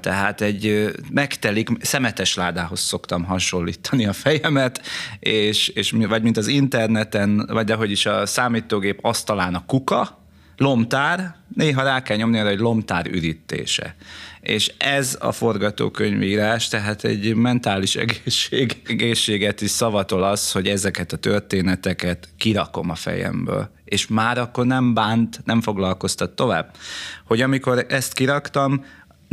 Speaker 3: Tehát egy megtelik, szemetes ládához szoktam hasonlítani a fejemet, és, és vagy mint az interneten, vagy ahogy is a számítógép asztalán a kuka, lomtár, néha rá kell nyomni arra, hogy lomtár ürítése. És ez a forgatókönyvírás, tehát egy mentális *laughs* egészség, egészséget is szavatol az, hogy ezeket a történeteket kirakom a fejemből. És már akkor nem bánt, nem foglalkoztat tovább. Hogy amikor ezt kiraktam,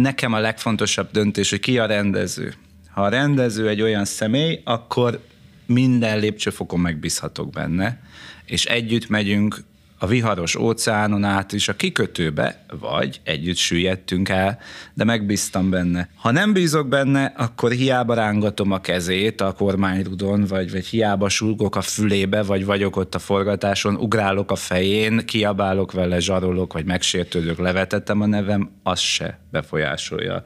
Speaker 3: nekem a legfontosabb döntés, hogy ki a rendező. Ha a rendező egy olyan személy, akkor minden lépcsőfokon megbízhatok benne, és együtt megyünk a viharos óceánon át is a kikötőbe, vagy együtt süllyedtünk el, de megbíztam benne. Ha nem bízok benne, akkor hiába rángatom a kezét a kormányrudon, vagy, vagy hiába sulgok a fülébe, vagy vagyok ott a forgatáson, ugrálok a fején, kiabálok vele, zsarolok, vagy megsértődök, levetettem a nevem, az se befolyásolja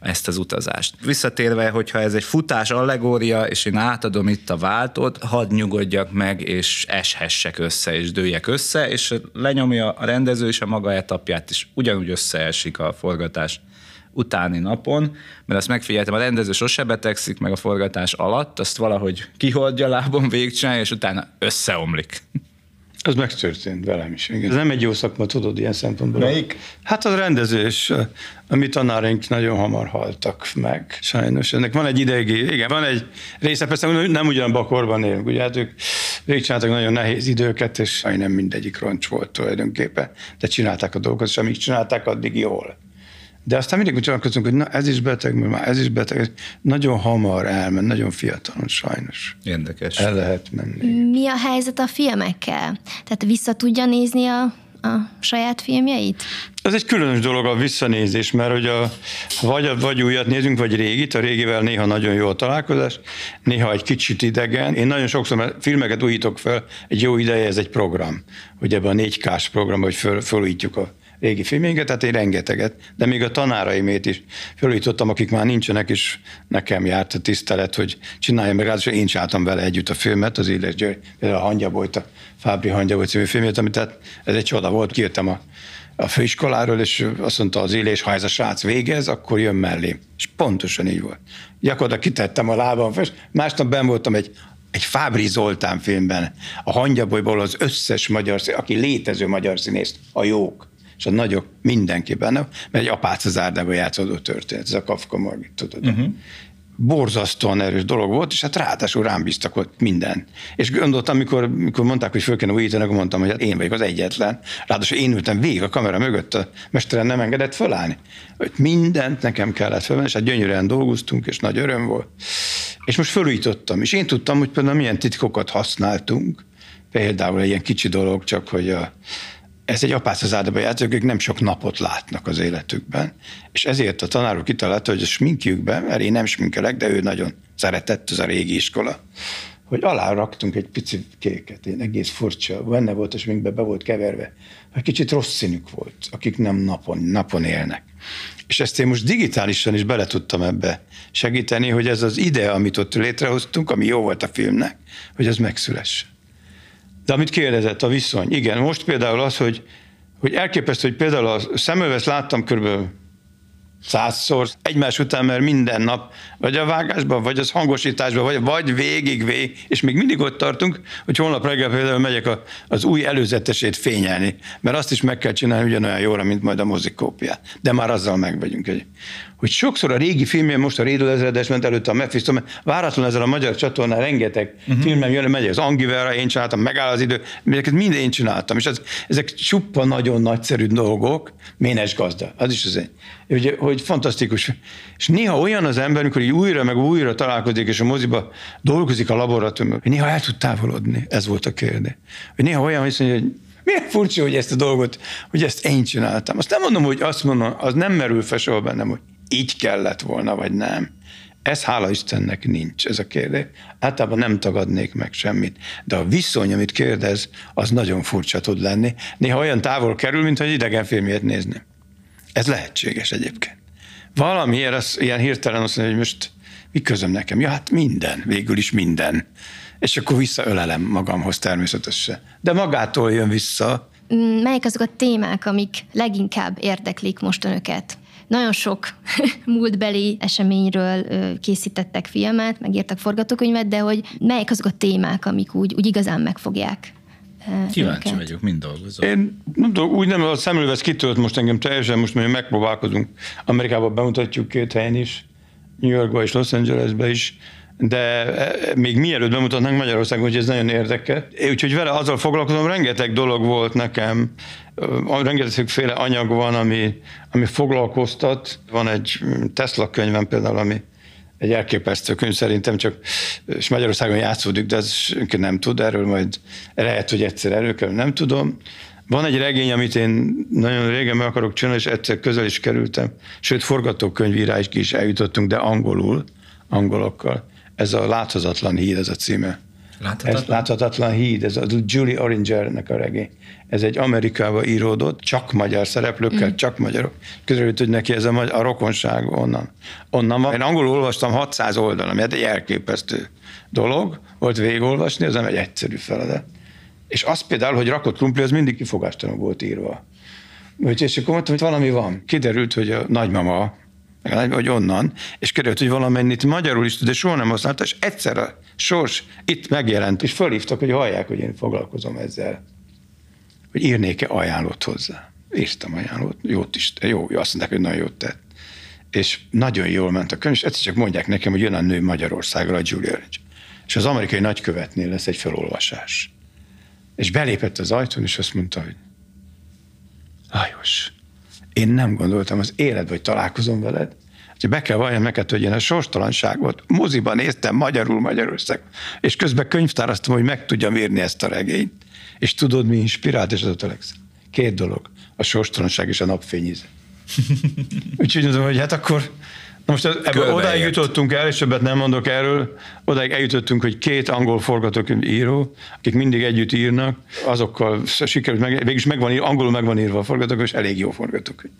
Speaker 3: ezt az utazást. Visszatérve, hogyha ez egy futás allegória, és én átadom itt a váltót, hadd nyugodjak meg, és eshessek össze, és dőjek össze, és lenyomja a rendező is a maga etapját, és ugyanúgy összeesik a forgatás utáni napon, mert azt megfigyeltem, a rendező sose betegszik meg a forgatás alatt, azt valahogy kihordja lábon végcsinálja, és utána összeomlik.
Speaker 4: Ez megtörtént velem is. Igen. Ez nem egy jó szakma, tudod, ilyen szempontból.
Speaker 3: Melyik?
Speaker 4: Hát az rendezés, a mi tanáraink nagyon hamar haltak meg, sajnos. Ennek van egy ideigi, igen, van egy része, persze nem ugyanabban a korban élünk, ugye, hát ők végigcsináltak nagyon nehéz időket, és nem mindegyik roncs volt tulajdonképpen, de csinálták a dolgokat, és amíg csinálták, addig jól. De aztán mindig úgy csodálkozunk, hogy na ez is beteg, már ez is beteg. Nagyon hamar elment, nagyon fiatalon sajnos.
Speaker 3: Érdekes.
Speaker 4: El lehet menni.
Speaker 1: Mi a helyzet a filmekkel? Tehát vissza tudja nézni a, a saját filmjeit?
Speaker 4: Ez egy különös dolog a visszanézés, mert hogy a, vagy, vagy újat nézünk, vagy régit, a régivel néha nagyon jó a találkozás, néha egy kicsit idegen. Én nagyon sokszor mert filmeket újítok fel, egy jó ideje ez egy program, hogy ebben a 4K-s program, hogy föl, fölújítjuk a régi filmjeinket, tehát én rengeteget, de még a tanáraimét is felújítottam, akik már nincsenek, és nekem járt a tisztelet, hogy csináljam meg, ráadásul én csináltam vele együtt a filmet, az Éles György, például a Hangyabolyt, a Fábri Hangyaboly című filmjét, amit tehát ez egy csoda volt, kijöttem a, a főiskoláról, és azt mondta az élés, ha ez a srác végez, akkor jön mellé. És pontosan így volt. Gyakorlatilag kitettem a lábam, és másnap ben voltam egy egy Fábri Zoltán filmben, a Hangyabolyból az összes magyar, aki létező magyar színész, a jók és a nagyok mindenki benne, mert egy apác az árdában játszódó történet, ez a Kafka Margit, tudod. Uh-huh. Borzasztóan erős dolog volt, és hát ráadásul rám bíztak ott minden. És gondoltam, amikor, amikor mondták, hogy föl kéne újítani, akkor mondtam, hogy hát én vagyok az egyetlen. Ráadásul én ültem végig a kamera mögött, a mesteren nem engedett fölállni. Hogy mindent nekem kellett fölvenni, és hát gyönyörűen dolgoztunk, és nagy öröm volt. És most fölújítottam, és én tudtam, hogy például milyen titkokat használtunk, például egy ilyen kicsi dolog, csak hogy a, ez egy apász az áldaba játszók, ők nem sok napot látnak az életükben, és ezért a tanárok kitalálta, hogy a sminkjükben, mert én nem sminkelek, de ő nagyon szeretett, ez a régi iskola, hogy alá raktunk egy pici kéket, én egész furcsa, benne volt a sminkbe, be volt keverve, hogy kicsit rossz színük volt, akik nem napon, napon élnek. És ezt én most digitálisan is bele tudtam ebbe segíteni, hogy ez az ide, amit ott létrehoztunk, ami jó volt a filmnek, hogy az megszülesse. De amit kérdezett, a viszony. Igen, most például az, hogy hogy elképesztő, hogy például a szemüvezt láttam körülbelül százszor egymás után, mert minden nap, vagy a vágásban, vagy az hangosításban, vagy, vagy végig, végig, és még mindig ott tartunk, hogy holnap reggel például megyek a, az új előzetesét fényelni, mert azt is meg kell csinálni ugyanolyan jóra, mint majd a mozikópiát. De már azzal meg vagyunk. Hogy, hogy sokszor a régi filmje, most a Rédül ezredes ment előtte a Mephisto, mert váratlan ezzel a magyar csatornán rengeteg uh-huh. filmem jön, megy az Angiverra, én csináltam, megáll az idő, ezeket mind én csináltam, és ez, ezek csupa nagyon nagyszerű dolgok, ménes gazda, az is az egy. Hogy, hogy fantasztikus. És néha olyan az ember, amikor így újra meg újra találkozik, és a moziba dolgozik a laboratóriumban, hogy néha el tud távolodni. Ez volt a kérdés. Hogy néha olyan, hogy mondja, hogy milyen furcsa, hogy ezt a dolgot, hogy ezt én csináltam. Azt nem mondom, hogy azt mondom, az nem merül fel soha bennem, hogy így kellett volna, vagy nem. Ez hála Istennek nincs, ez a kérdés. Általában nem tagadnék meg semmit. De a viszony, amit kérdez, az nagyon furcsa tud lenni. Néha olyan távol kerül, mint hogy idegen filmjét nézni. Ez lehetséges egyébként. Valamiért az ilyen hirtelen azt mondja, hogy most mi közöm nekem? Ja, hát minden, végül is minden. És akkor visszaölelem magamhoz természetesen. De magától jön vissza.
Speaker 1: Melyek azok a témák, amik leginkább érdeklik most önöket? Nagyon sok *laughs* múltbeli eseményről készítettek filmet, megírtak forgatókönyvet, de hogy melyek azok a témák, amik úgy, úgy igazán megfogják
Speaker 3: Kíváncsi őket. vagyok, mind dolgozom.
Speaker 4: Én nem tudom, úgy nem, a szemülvesz kitölt most engem teljesen, most még megpróbálkozunk. Amerikában bemutatjuk két helyen is, New Yorkba és Los Angelesbe is, de e, még mielőtt bemutatnánk Magyarországon, hogy ez nagyon érdekel. Úgyhogy vele azzal foglalkozom, rengeteg dolog volt nekem, rengetegféle anyag van, ami, ami foglalkoztat. Van egy Tesla könyvem például, ami egy elképesztő könyv szerintem, csak és Magyarországon játszódik, de ez nem tud erről, majd lehet, hogy egyszer előkerül, nem tudom. Van egy regény, amit én nagyon régen meg akarok csinálni, és egyszer közel is kerültem, sőt forgatókönyvírásig is eljutottunk, de angolul, angolokkal. Ez a Láthatatlan híd, ez a címe.
Speaker 3: Láthatatlan?
Speaker 4: Ez láthatatlan híd, ez a Julie Orangernek a regény. Ez egy Amerikába íródott, csak magyar szereplőkkel, mm. csak magyarok. Közülült, hogy neki ez a, a rokonság onnan. Onnan van. Én angolul olvastam 600 oldalon, ami egy elképesztő dolog volt végigolvasni, ez nem egy egyszerű feladat. És az például, hogy rakott krumpli, az mindig kifogástalan volt írva. és akkor mondtam, hogy valami van. Kiderült, hogy a nagymama vagy onnan, és került, hogy valamennyit magyarul is tud, de soha nem használta, és egyszer a sors itt megjelent, és fölhívtak, hogy hallják, hogy én foglalkozom ezzel, hogy írnék-e ajánlót hozzá. Írtam ajánlót, jót is, jó, azt mondták, hogy nagyon jót tett. És nagyon jól ment a könyv, és egyszer csak mondják nekem, hogy jön a nő Magyarországra, a Julia Orange. És az amerikai nagykövetnél lesz egy felolvasás. És belépett az ajtón, és azt mondta, hogy Lajos, én nem gondoltam az élet, hogy találkozom veled, hogy be kell valljam neked, hogy én a sorstalanságot moziban néztem magyarul Magyarország, és közben könyvtároztam, hogy meg tudjam írni ezt a regényt. És tudod, mi inspirált, és az a Két dolog, a sorstalanság és a napfényíze. *laughs* Úgyhogy mondom, hogy hát akkor Most ebből odáig jutottunk el, és többet nem mondok erről, odáig eljutottunk, hogy két angol forgatókönyv író, akik mindig együtt írnak, azokkal sikerült, meg, végülis megvan, angolul meg van írva a forgatókönyv, és elég jó forgatókönyv.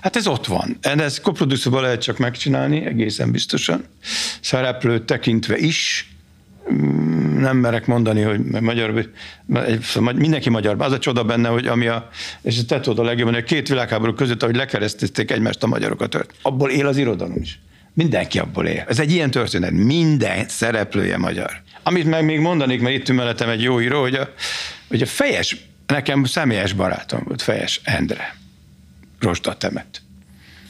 Speaker 4: Hát ez ott van. Ez koproducerban lehet csak megcsinálni, egészen biztosan. Szereplőt tekintve is, nem merek mondani, hogy magyar, szóval mindenki magyar, az a csoda benne, hogy ami a, és te tudod a legjobban, hogy két világháború között, ahogy lekeresztezték egymást a magyarokat, abból él az irodalom is. Mindenki abból él. Ez egy ilyen történet. Minden szereplője magyar. Amit meg még mondanék, mert itt mellettem egy jó író, hogy a, hogy a fejes, nekem személyes barátom volt, fejes Endre. Rosda temet.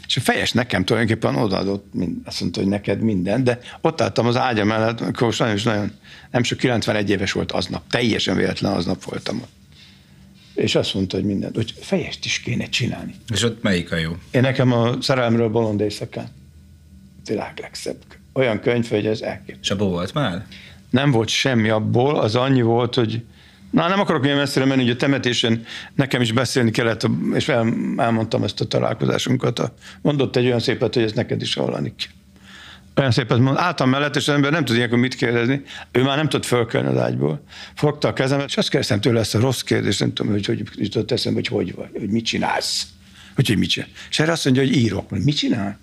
Speaker 4: És a fejes nekem tulajdonképpen odaadott, azt mondta, hogy neked minden, de ott álltam az ágya mellett, akkor nagyon, nagyon, nem sok 91 éves volt aznap, teljesen véletlen aznap voltam ott. És azt mondta, hogy mindent, hogy fejest is kéne csinálni.
Speaker 3: És ott melyik a jó?
Speaker 4: Én nekem a Szerelmről bolond éjszakán. Világ legszebb. Olyan könyv, hogy ez elképesztő.
Speaker 3: És abból volt már?
Speaker 4: Nem volt semmi abból, az annyi volt, hogy Na, nem akarok ilyen messzire menni, hogy a temetésen nekem is beszélni kellett, és el, elmondtam ezt a találkozásunkat. Mondott egy olyan szépet, hogy ezt neked is hallani kell. Olyan szépet mond, álltam mellett, és az ember nem tud ilyenkor mit kérdezni. Ő már nem tud fölkelni az ágyból. Fogta a kezemet, és azt kérdeztem tőle ezt a rossz kérdést, nem tudom, hogy hogy jutott eszembe, hogy hogy vagy, hogy mit csinálsz. Hogy, hogy mit csinál. És erre azt mondja, hogy írok. Mit csinál?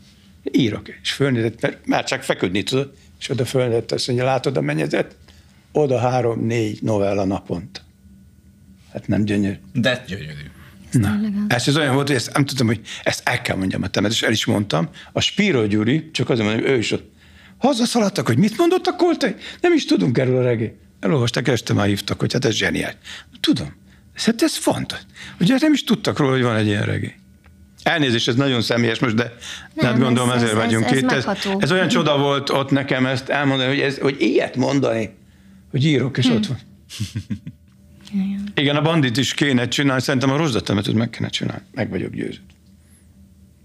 Speaker 4: Írok. És fölnézett, mert már csak feküdni tudod. És oda fölnézett, azt mondja, látod a mennyezet? Oda három-négy novella naponta. Hát nem gyönyörű.
Speaker 3: De gyönyörű.
Speaker 4: Na, ez az olyan volt, hogy ezt nem tudtam, hogy ezt el kell mondjam a temet, és el is mondtam. A Spiro Gyuri, csak azért mondom, hogy ő is ott hazaszaladtak, hogy mit mondott a Koltai? Nem is tudunk erről a regé. Elolvasták, este már hívtak, hogy hát ez zseniális. Tudom. Hát ez fontos. Ugye nem is tudtak róla, hogy van egy ilyen regé. Elnézést, ez nagyon személyes most, de nem, hát gondolom ez, ezért ez, vagyunk ez, itt. Ez, ez olyan csoda volt ott nekem ezt elmondani, hogy, ez, hogy ilyet mondani, hogy írok, és hm. ott van. Igen, a bandit is kéne csinálni, szerintem a rozdatemetőt meg kéne csinálni. Meg vagyok győződve.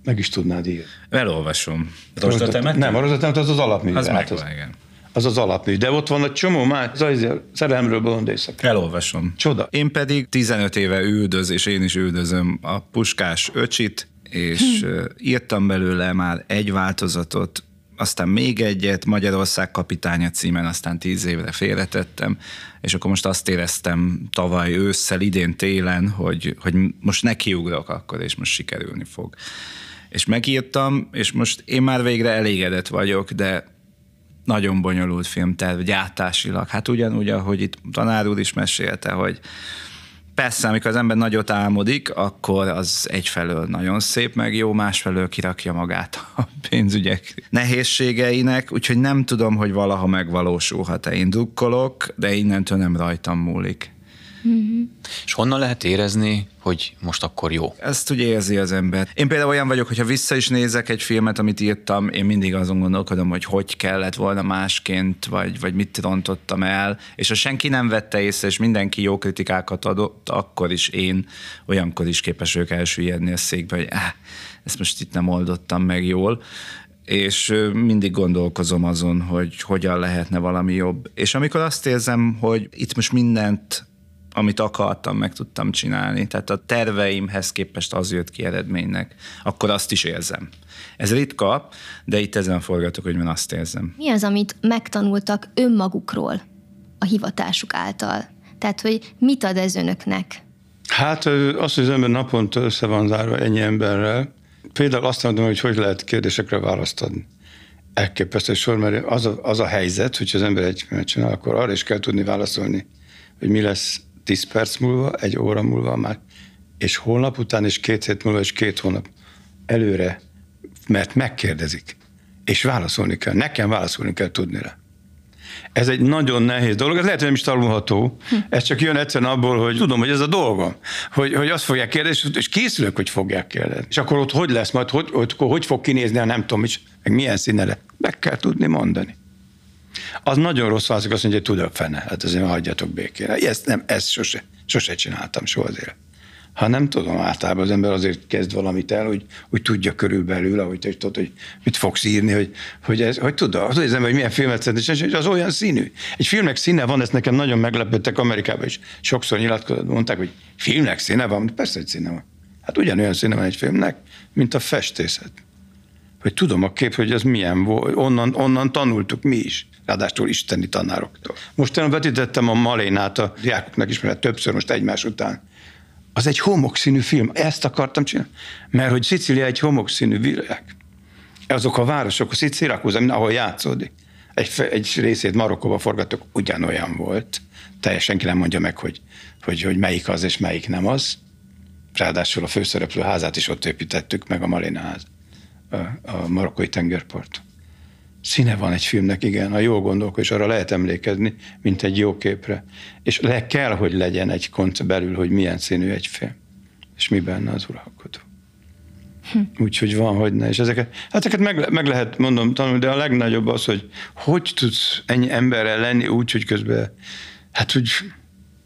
Speaker 4: Meg is tudnád írni.
Speaker 3: Elolvasom.
Speaker 4: Rozdatemető? Nem, a rozdatemető az az alapmű.
Speaker 3: Az hát az, igen.
Speaker 4: Az az alapmű. De ott van egy csomó már, az szerelemről bolond éjszaka.
Speaker 3: Elolvasom.
Speaker 4: Csoda.
Speaker 3: Én pedig 15 éve üldöz, és én is üldözöm a puskás öcsit, és hm. írtam belőle már egy változatot, aztán még egyet, Magyarország kapitánya címen, aztán tíz évre félretettem, és akkor most azt éreztem tavaly ősszel, idén télen, hogy, hogy most nekiugrok akkor, és most sikerülni fog. És megírtam, és most én már végre elégedett vagyok, de nagyon bonyolult filmterv, gyártásilag. Hát ugyanúgy, ahogy itt tanár úr is mesélte, hogy Persze, amikor az ember nagyot álmodik, akkor az egyfelől nagyon szép, meg jó, másfelől kirakja magát a pénzügyek nehézségeinek, úgyhogy nem tudom, hogy valaha megvalósulhat-e. Én drukkolok, de innentől nem rajtam múlik.
Speaker 2: Mm-hmm. És honnan lehet érezni, hogy most akkor jó?
Speaker 3: Ezt ugye érzi az ember. Én például olyan vagyok, hogyha vissza is nézek egy filmet, amit írtam, én mindig azon gondolkodom, hogy hogy kellett volna másként, vagy, vagy mit rontottam el, és ha senki nem vette észre, és mindenki jó kritikákat adott, akkor is én olyankor is képes ők elsüllyedni a székbe, hogy eh, ezt most itt nem oldottam meg jól és mindig gondolkozom azon, hogy hogyan lehetne valami jobb. És amikor azt érzem, hogy itt most mindent amit akartam, meg tudtam csinálni. Tehát a terveimhez képest az jött ki eredménynek, akkor azt is érzem. Ez ritka, de itt ezen forgatókönyvben azt érzem.
Speaker 1: Mi az, amit megtanultak önmagukról a hivatásuk által? Tehát, hogy mit ad ez önöknek?
Speaker 4: Hát az, hogy az ember naponta össze van zárva ennyi emberrel, például azt mondom, hogy hogy lehet kérdésekre választ adni. Elképesztő sor, mert az a, az a helyzet, hogy az ember egy csinál, akkor arra is kell tudni válaszolni, hogy mi lesz 10 perc múlva, egy óra múlva már, és holnap után, és két hét múlva, és két hónap előre, mert megkérdezik, és válaszolni kell. Nekem válaszolni kell tudni rá. Ez egy nagyon nehéz dolog, ez lehet, hogy nem is tanulható, ez csak jön egyszerűen abból, hogy tudom, hogy ez a dolgom, hogy, hogy azt fogják kérdezni, és készülök, hogy fogják kérdezni. És akkor ott hogy lesz majd, hogy, hogy, hogy fog kinézni, nem tudom, is, meg milyen színere. Meg kell tudni mondani. Az nagyon rossz válaszik, azt mondja, hogy tudok fene, hát azért hagyjatok békére. Ezt, nem, ezt sose, sose csináltam soha azért. Ha nem tudom, általában az ember azért kezd valamit el, hogy, hogy tudja körülbelül, ahogy te tudod, hogy mit fogsz írni, hogy, hogy, ez, hogy tudod, az ember, hogy milyen filmet szeret, és az olyan színű. Egy filmnek színe van, ezt nekem nagyon meglepődtek Amerikában is. Sokszor nyilatkozott, mondták, hogy filmnek színe van, persze, hogy színe van. Hát ugyanolyan színe van egy filmnek, mint a festészet. Hogy tudom a kép, hogy ez milyen volt, onnan, onnan tanultuk mi is ráadásul isteni tanároktól. Most én vetítettem a Malénát a diákoknak is, mert többször most egymás után. Az egy homokszínű film, ezt akartam csinálni, mert hogy Szicília egy homokszínű világ. Azok a városok, a Szicíliakúza, ahol játszódik. Egy, egy részét Marokkóba forgatok, ugyanolyan volt. Teljesen ki nem mondja meg, hogy, hogy, hogy melyik az és melyik nem az. Ráadásul a főszereplő házát is ott építettük, meg a Maléna ház, a, a marokkói tengerpart. Színe van egy filmnek, igen, ha jól gondolok, és arra lehet emlékezni, mint egy jó képre. És le kell, hogy legyen egy konc belül, hogy milyen színű egy film, és mi benne az uralkodó. Hm. Úgyhogy van, hogy ne. És ezeket, hát ezeket meg, meg lehet, mondom, tanulni, de a legnagyobb az, hogy hogy tudsz ennyi emberrel lenni úgy, hogy közben, hát hogy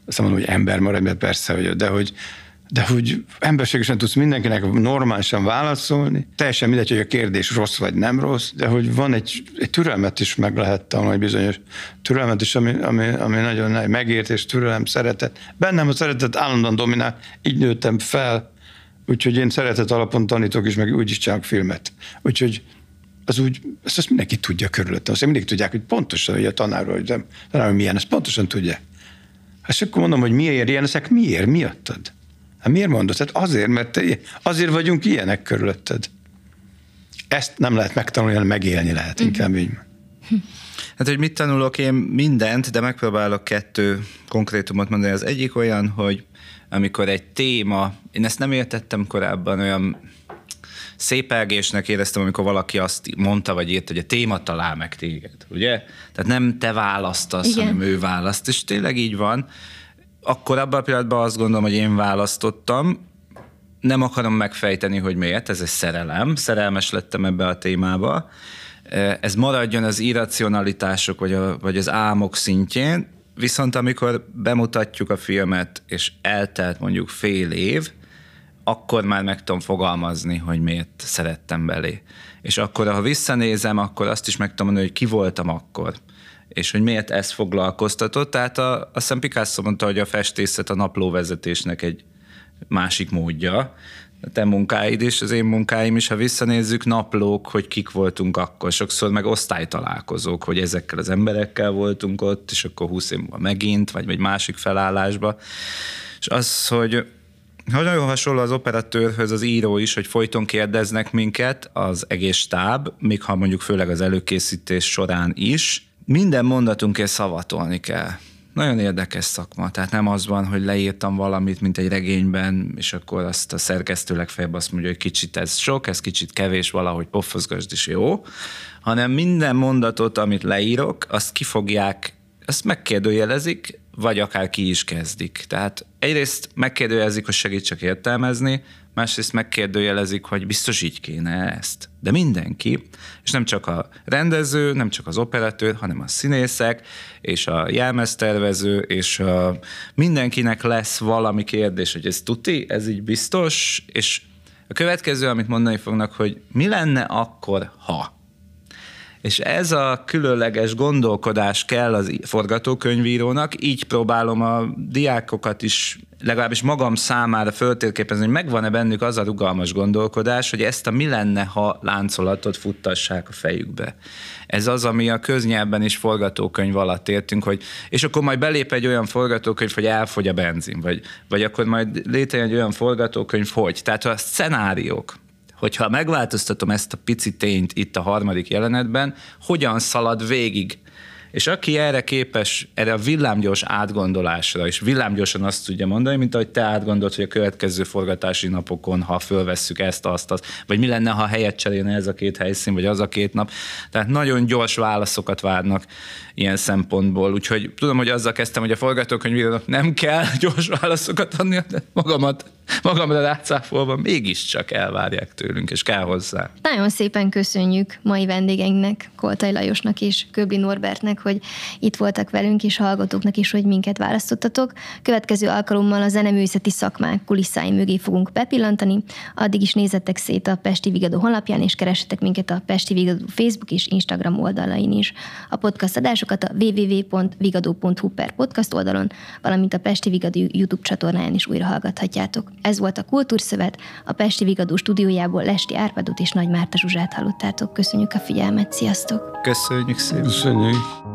Speaker 4: azt mondom, hogy ember marad, mert persze, hogy, de hogy de hogy emberségesen tudsz mindenkinek normálisan válaszolni, teljesen mindegy, hogy a kérdés rossz vagy nem rossz, de hogy van egy, egy türelmet is meg lehet tanulni, bizonyos türelmet is, ami, ami, ami nagyon nagy megértés, türelem, szeretet. Bennem a szeretet állandóan dominál, így nőttem fel, úgyhogy én szeretet alapon tanítok is, meg úgy is csinálok filmet. Úgyhogy az úgy, ezt, azt mindenki tudja körülöttem. Azt mindig tudják, hogy pontosan, hogy a tanárról, hogy nem, tanárról milyen, ezt pontosan tudja. És akkor mondom, hogy miért ilyen, ezek miért, miattad? Hát miért mondod? Hát azért, mert te, azért vagyunk ilyenek körülötted. Ezt nem lehet megtanulni, hanem megélni lehet, inkább így.
Speaker 3: Hát, hogy mit tanulok én mindent, de megpróbálok kettő konkrétumot mondani. Az egyik olyan, hogy amikor egy téma, én ezt nem értettem korábban, olyan szépelgésnek éreztem, amikor valaki azt mondta, vagy írt, hogy a téma talál meg téged, ugye? Tehát nem te választasz, Igen. hanem ő választ, és tényleg így van. Akkor abban a pillanatban azt gondolom, hogy én választottam, nem akarom megfejteni, hogy miért, ez egy szerelem, szerelmes lettem ebbe a témába. Ez maradjon az irracionalitások, vagy, a, vagy az álmok szintjén, viszont amikor bemutatjuk a filmet, és eltelt mondjuk fél év, akkor már meg tudom fogalmazni, hogy miért szerettem belé. És akkor, ha visszanézem, akkor azt is meg tudom mondani, hogy ki voltam akkor és hogy miért ez foglalkoztatott. Tehát a, a Szent Picasso mondta, hogy a festészet a naplóvezetésnek egy másik módja. A te munkáid is, az én munkáim is, ha visszanézzük, naplók, hogy kik voltunk akkor. Sokszor meg osztálytalálkozók, hogy ezekkel az emberekkel voltunk ott, és akkor húsz év múlva megint, vagy egy másik felállásba. És az, hogy nagyon hasonló az operatőrhöz az író is, hogy folyton kérdeznek minket az egész stáb, még ha mondjuk főleg az előkészítés során is, minden mondatunkért szavatolni kell. Nagyon érdekes szakma, tehát nem az van, hogy leírtam valamit, mint egy regényben, és akkor azt a szerkesztő legfeljebb azt mondja, hogy kicsit ez sok, ez kicsit kevés, valahogy pofozgasd is jó, hanem minden mondatot, amit leírok, azt kifogják, azt megkérdőjelezik, vagy akár ki is kezdik. Tehát egyrészt megkérdőjelezik, hogy segítsek értelmezni, másrészt megkérdőjelezik, hogy biztos így kéne ezt. De mindenki, és nem csak a rendező, nem csak az operatőr, hanem a színészek, és a jelmeztervező, és a, mindenkinek lesz valami kérdés, hogy ez tuti, ez így biztos, és a következő, amit mondani fognak, hogy mi lenne akkor, ha? És ez a különleges gondolkodás kell az forgatókönyvírónak, így próbálom a diákokat is legalábbis magam számára föltérképezni, hogy megvan-e bennük az a rugalmas gondolkodás, hogy ezt a mi lenne, ha láncolatot futtassák a fejükbe. Ez az, ami a köznyelben is forgatókönyv alatt értünk, hogy és akkor majd belép egy olyan forgatókönyv, hogy elfogy a benzin, vagy, vagy akkor majd létrejön egy olyan forgatókönyv, hogy. Tehát a szenáriók, hogyha megváltoztatom ezt a pici tényt itt a harmadik jelenetben, hogyan szalad végig és aki erre képes, erre a villámgyors átgondolásra, és villámgyorsan azt tudja mondani, mint ahogy te átgondolt, hogy a következő forgatási napokon, ha fölvesszük ezt, azt, azt, vagy mi lenne, ha helyet cserélne ez a két helyszín, vagy az a két nap. Tehát nagyon gyors válaszokat várnak ilyen szempontból. Úgyhogy tudom, hogy azzal kezdtem, hogy a forgatókönyvírónak nem kell *laughs* gyors válaszokat adni, de magamat, magamra rácáfolva mégiscsak elvárják tőlünk, és kell hozzá.
Speaker 1: Nagyon szépen köszönjük mai vendégeinknek, Koltai Lajosnak és Köbli Norbertnek, hogy itt voltak velünk, és hallgatóknak is, hogy minket választottatok. Következő alkalommal a zeneművészeti szakmák kulisszái mögé fogunk bepillantani. Addig is nézzetek szét a Pesti Vigadó honlapján, és keressetek minket a Pesti Vigadó Facebook és Instagram oldalain is. A podcast adásokat a www.vigadó.hu per podcast oldalon, valamint a Pesti Vigadó YouTube csatornáján is újra hallgathatjátok. Ez volt a Kultúrszövet, a Pesti Vigadó stúdiójából Lesti Árpadot és Nagy Márta Zsuzsát hallottátok. Köszönjük a figyelmet, sziasztok!
Speaker 3: Köszönjük szépen!
Speaker 4: Köszönjük!